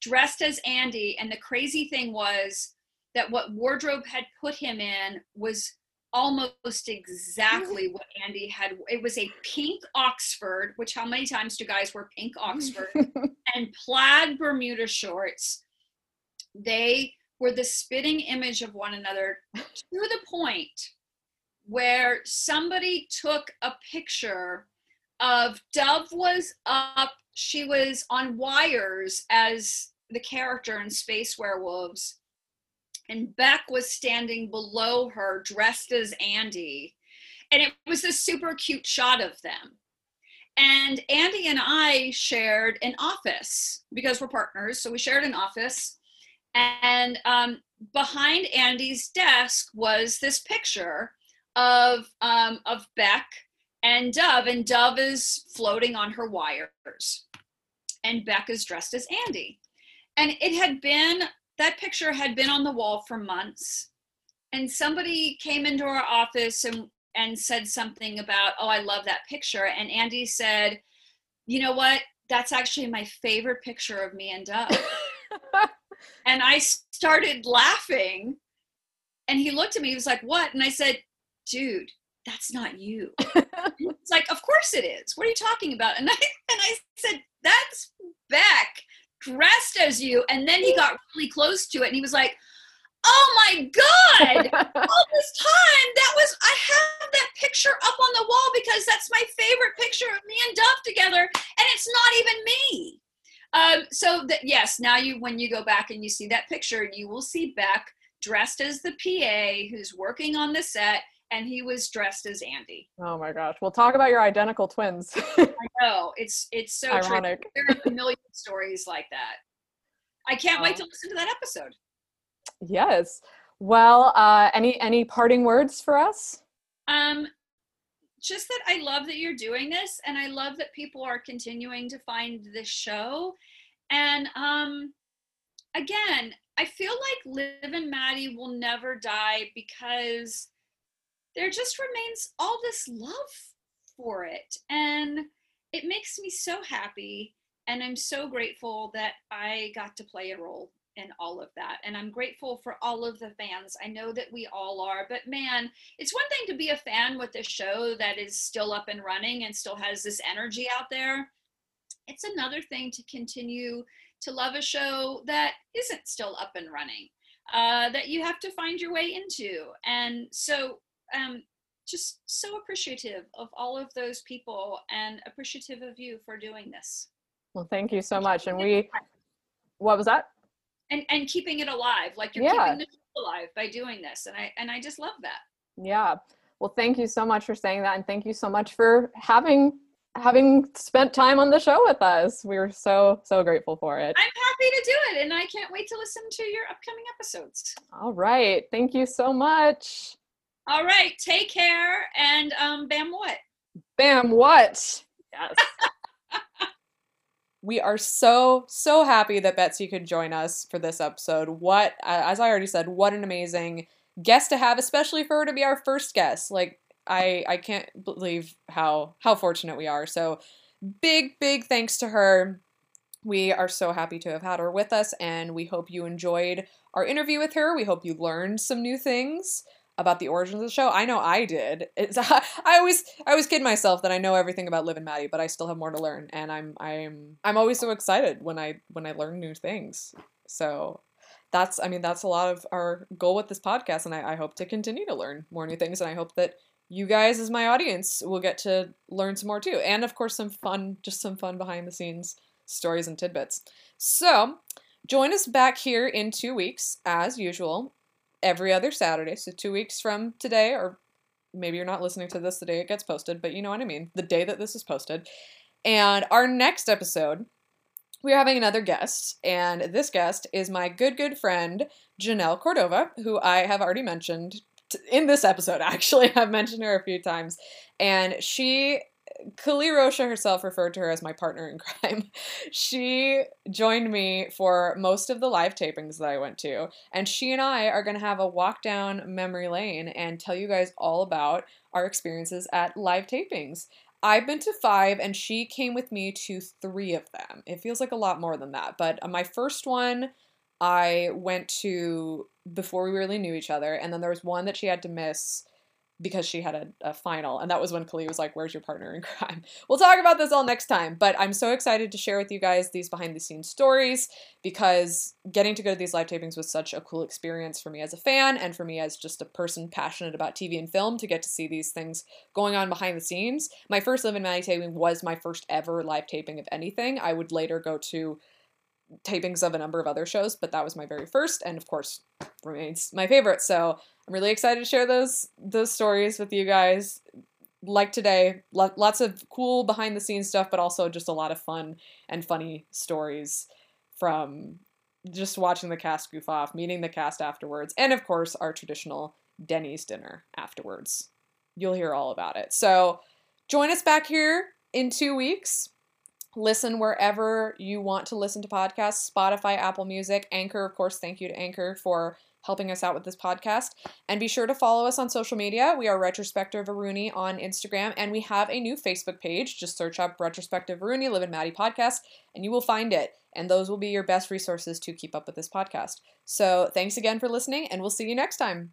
dressed as Andy, and the crazy thing was that what wardrobe had put him in was almost exactly what Andy had. It was a pink Oxford, which how many times do guys wear pink Oxford? and plaid Bermuda shorts. They were the spitting image of one another to the point where somebody took a picture of Dove was up, she was on wires as the character in Space Werewolves and Beck was standing below her dressed as Andy. And it was a super cute shot of them. And Andy and I shared an office because we're partners. So we shared an office. And um, behind Andy's desk was this picture of, um, of Beck and Dove. And Dove is floating on her wires. And Beck is dressed as Andy. And it had been that picture had been on the wall for months. And somebody came into our office and and said something about oh i love that picture. And andy said you know what? That's actually my favorite picture of me and Dove. and i started laughing. And he looked at me he was like what? And i said dude that's not you. It's like of course it is. What are you talking about? And i and i said that's beck dressed as you. And then he got really close to it and he was like, Oh my God, all this time that was, I have that picture up on the wall because that's my favorite picture of me and Dove together. And it's not even me. Um, so that yes, now you when you go back and you see that picture, you will see Beck dressed as the PA who's working on the set, and he was dressed as Andy. Oh my gosh! We'll talk about your identical twins. I know it's it's so ironic. True. There are a million stories like that. I can't oh. wait to listen to that episode. Yes. Well, uh, any any parting words for us? Um, just that I love that you're doing this, and I love that people are continuing to find this show. And um, again, I feel like Liv and Maddie will never die because there just remains all this love for it. And it makes me so happy. And I'm so grateful that I got to play a role in all of that. And I'm grateful for all of the fans. I know that we all are, but man, it's one thing to be a fan with a show that is still up and running and still has this energy out there. It's another thing to continue to love a show that isn't still up and running, uh, that you have to find your way into. And so um, just so appreciative of all of those people and appreciative of you for doing this. Well, thank you so much. And we, what was that? And and keeping it alive, like you're yeah. keeping the show alive by doing this, and I and I just love that. Yeah. Well, thank you so much for saying that, and thank you so much for having having spent time on the show with us. We were so so grateful for it. I'm happy to do it, and I can't wait to listen to your upcoming episodes. All right. Thank you so much. All right. Take care. And um, bam, what? Bam, what? Yes. we are so, so happy that Betsy could join us for this episode. What, as I already said, what an amazing guest to have, especially for her to be our first guest. Like, I, I can't believe how, how fortunate we are. So, big, big thanks to her. We are so happy to have had her with us, and we hope you enjoyed our interview with her. We hope you learned some new things about the origins of the show. I know I did. It's I always I always kid myself that I know everything about Liv and Maddie, but I still have more to learn, and I'm I'm I'm always so excited when I when I learn new things. So that's I mean that's a lot of our goal with this podcast, and I, I hope to continue to learn more new things, and I hope that you guys as my audience will get to learn some more too, and of course some fun, just some fun behind the scenes stories and tidbits. So, join us back here in two weeks, as usual, every other Saturday. So, two weeks from today, or maybe you're not listening to this the day it gets posted, but you know what I mean, the day that this is posted. And our next episode, we're having another guest, and this guest is my good, good friend, Janelle Cordova, who I have already mentioned in this episode, actually. I've mentioned her a few times. And she Kali Rocha herself referred to her as my partner in crime. she joined me for most of the live tapings that I went to, and she and I are going to have a walk down memory lane and tell you guys all about our experiences at live tapings. I've been to five, and she came with me to three of them. It feels like a lot more than that, but my first one I went to before we really knew each other, and then there was one that she had to miss because she had a, a, final. And that was when Kali was like, Where's your partner in crime? We'll talk about this all next time. But I'm so excited to share with you guys these behind the scenes stories because getting to go to these live tapings was such a cool experience for me as a fan and for me as just a person passionate about TV and film to get to see these things going on behind the scenes. My first Liv and Maddie taping was my first ever live taping of anything. I would later go to tapings of a number of other shows, but that was my very first, and of course remains my favorite. So I'm really excited to share those those stories with you guys. Like today, lo- lots of cool behind the scenes stuff, but also just a lot of fun and funny stories from just watching the cast goof off, meeting the cast afterwards, and of course our traditional Denny's dinner afterwards. You'll hear all about it. So join us back here in two weeks listen wherever you want to listen to podcasts Spotify, Apple Music, Anchor. Of course, thank you to Anchor for helping us out with this podcast. And be sure to follow us on social media. We are Retrospective Rooney on Instagram, and we have a new Facebook page. Just search up Retrospective Rooney, Liv and Maddie podcast, and you will find it. And those will be your best resources to keep up with this podcast. So thanks again for listening, and we'll see you next time.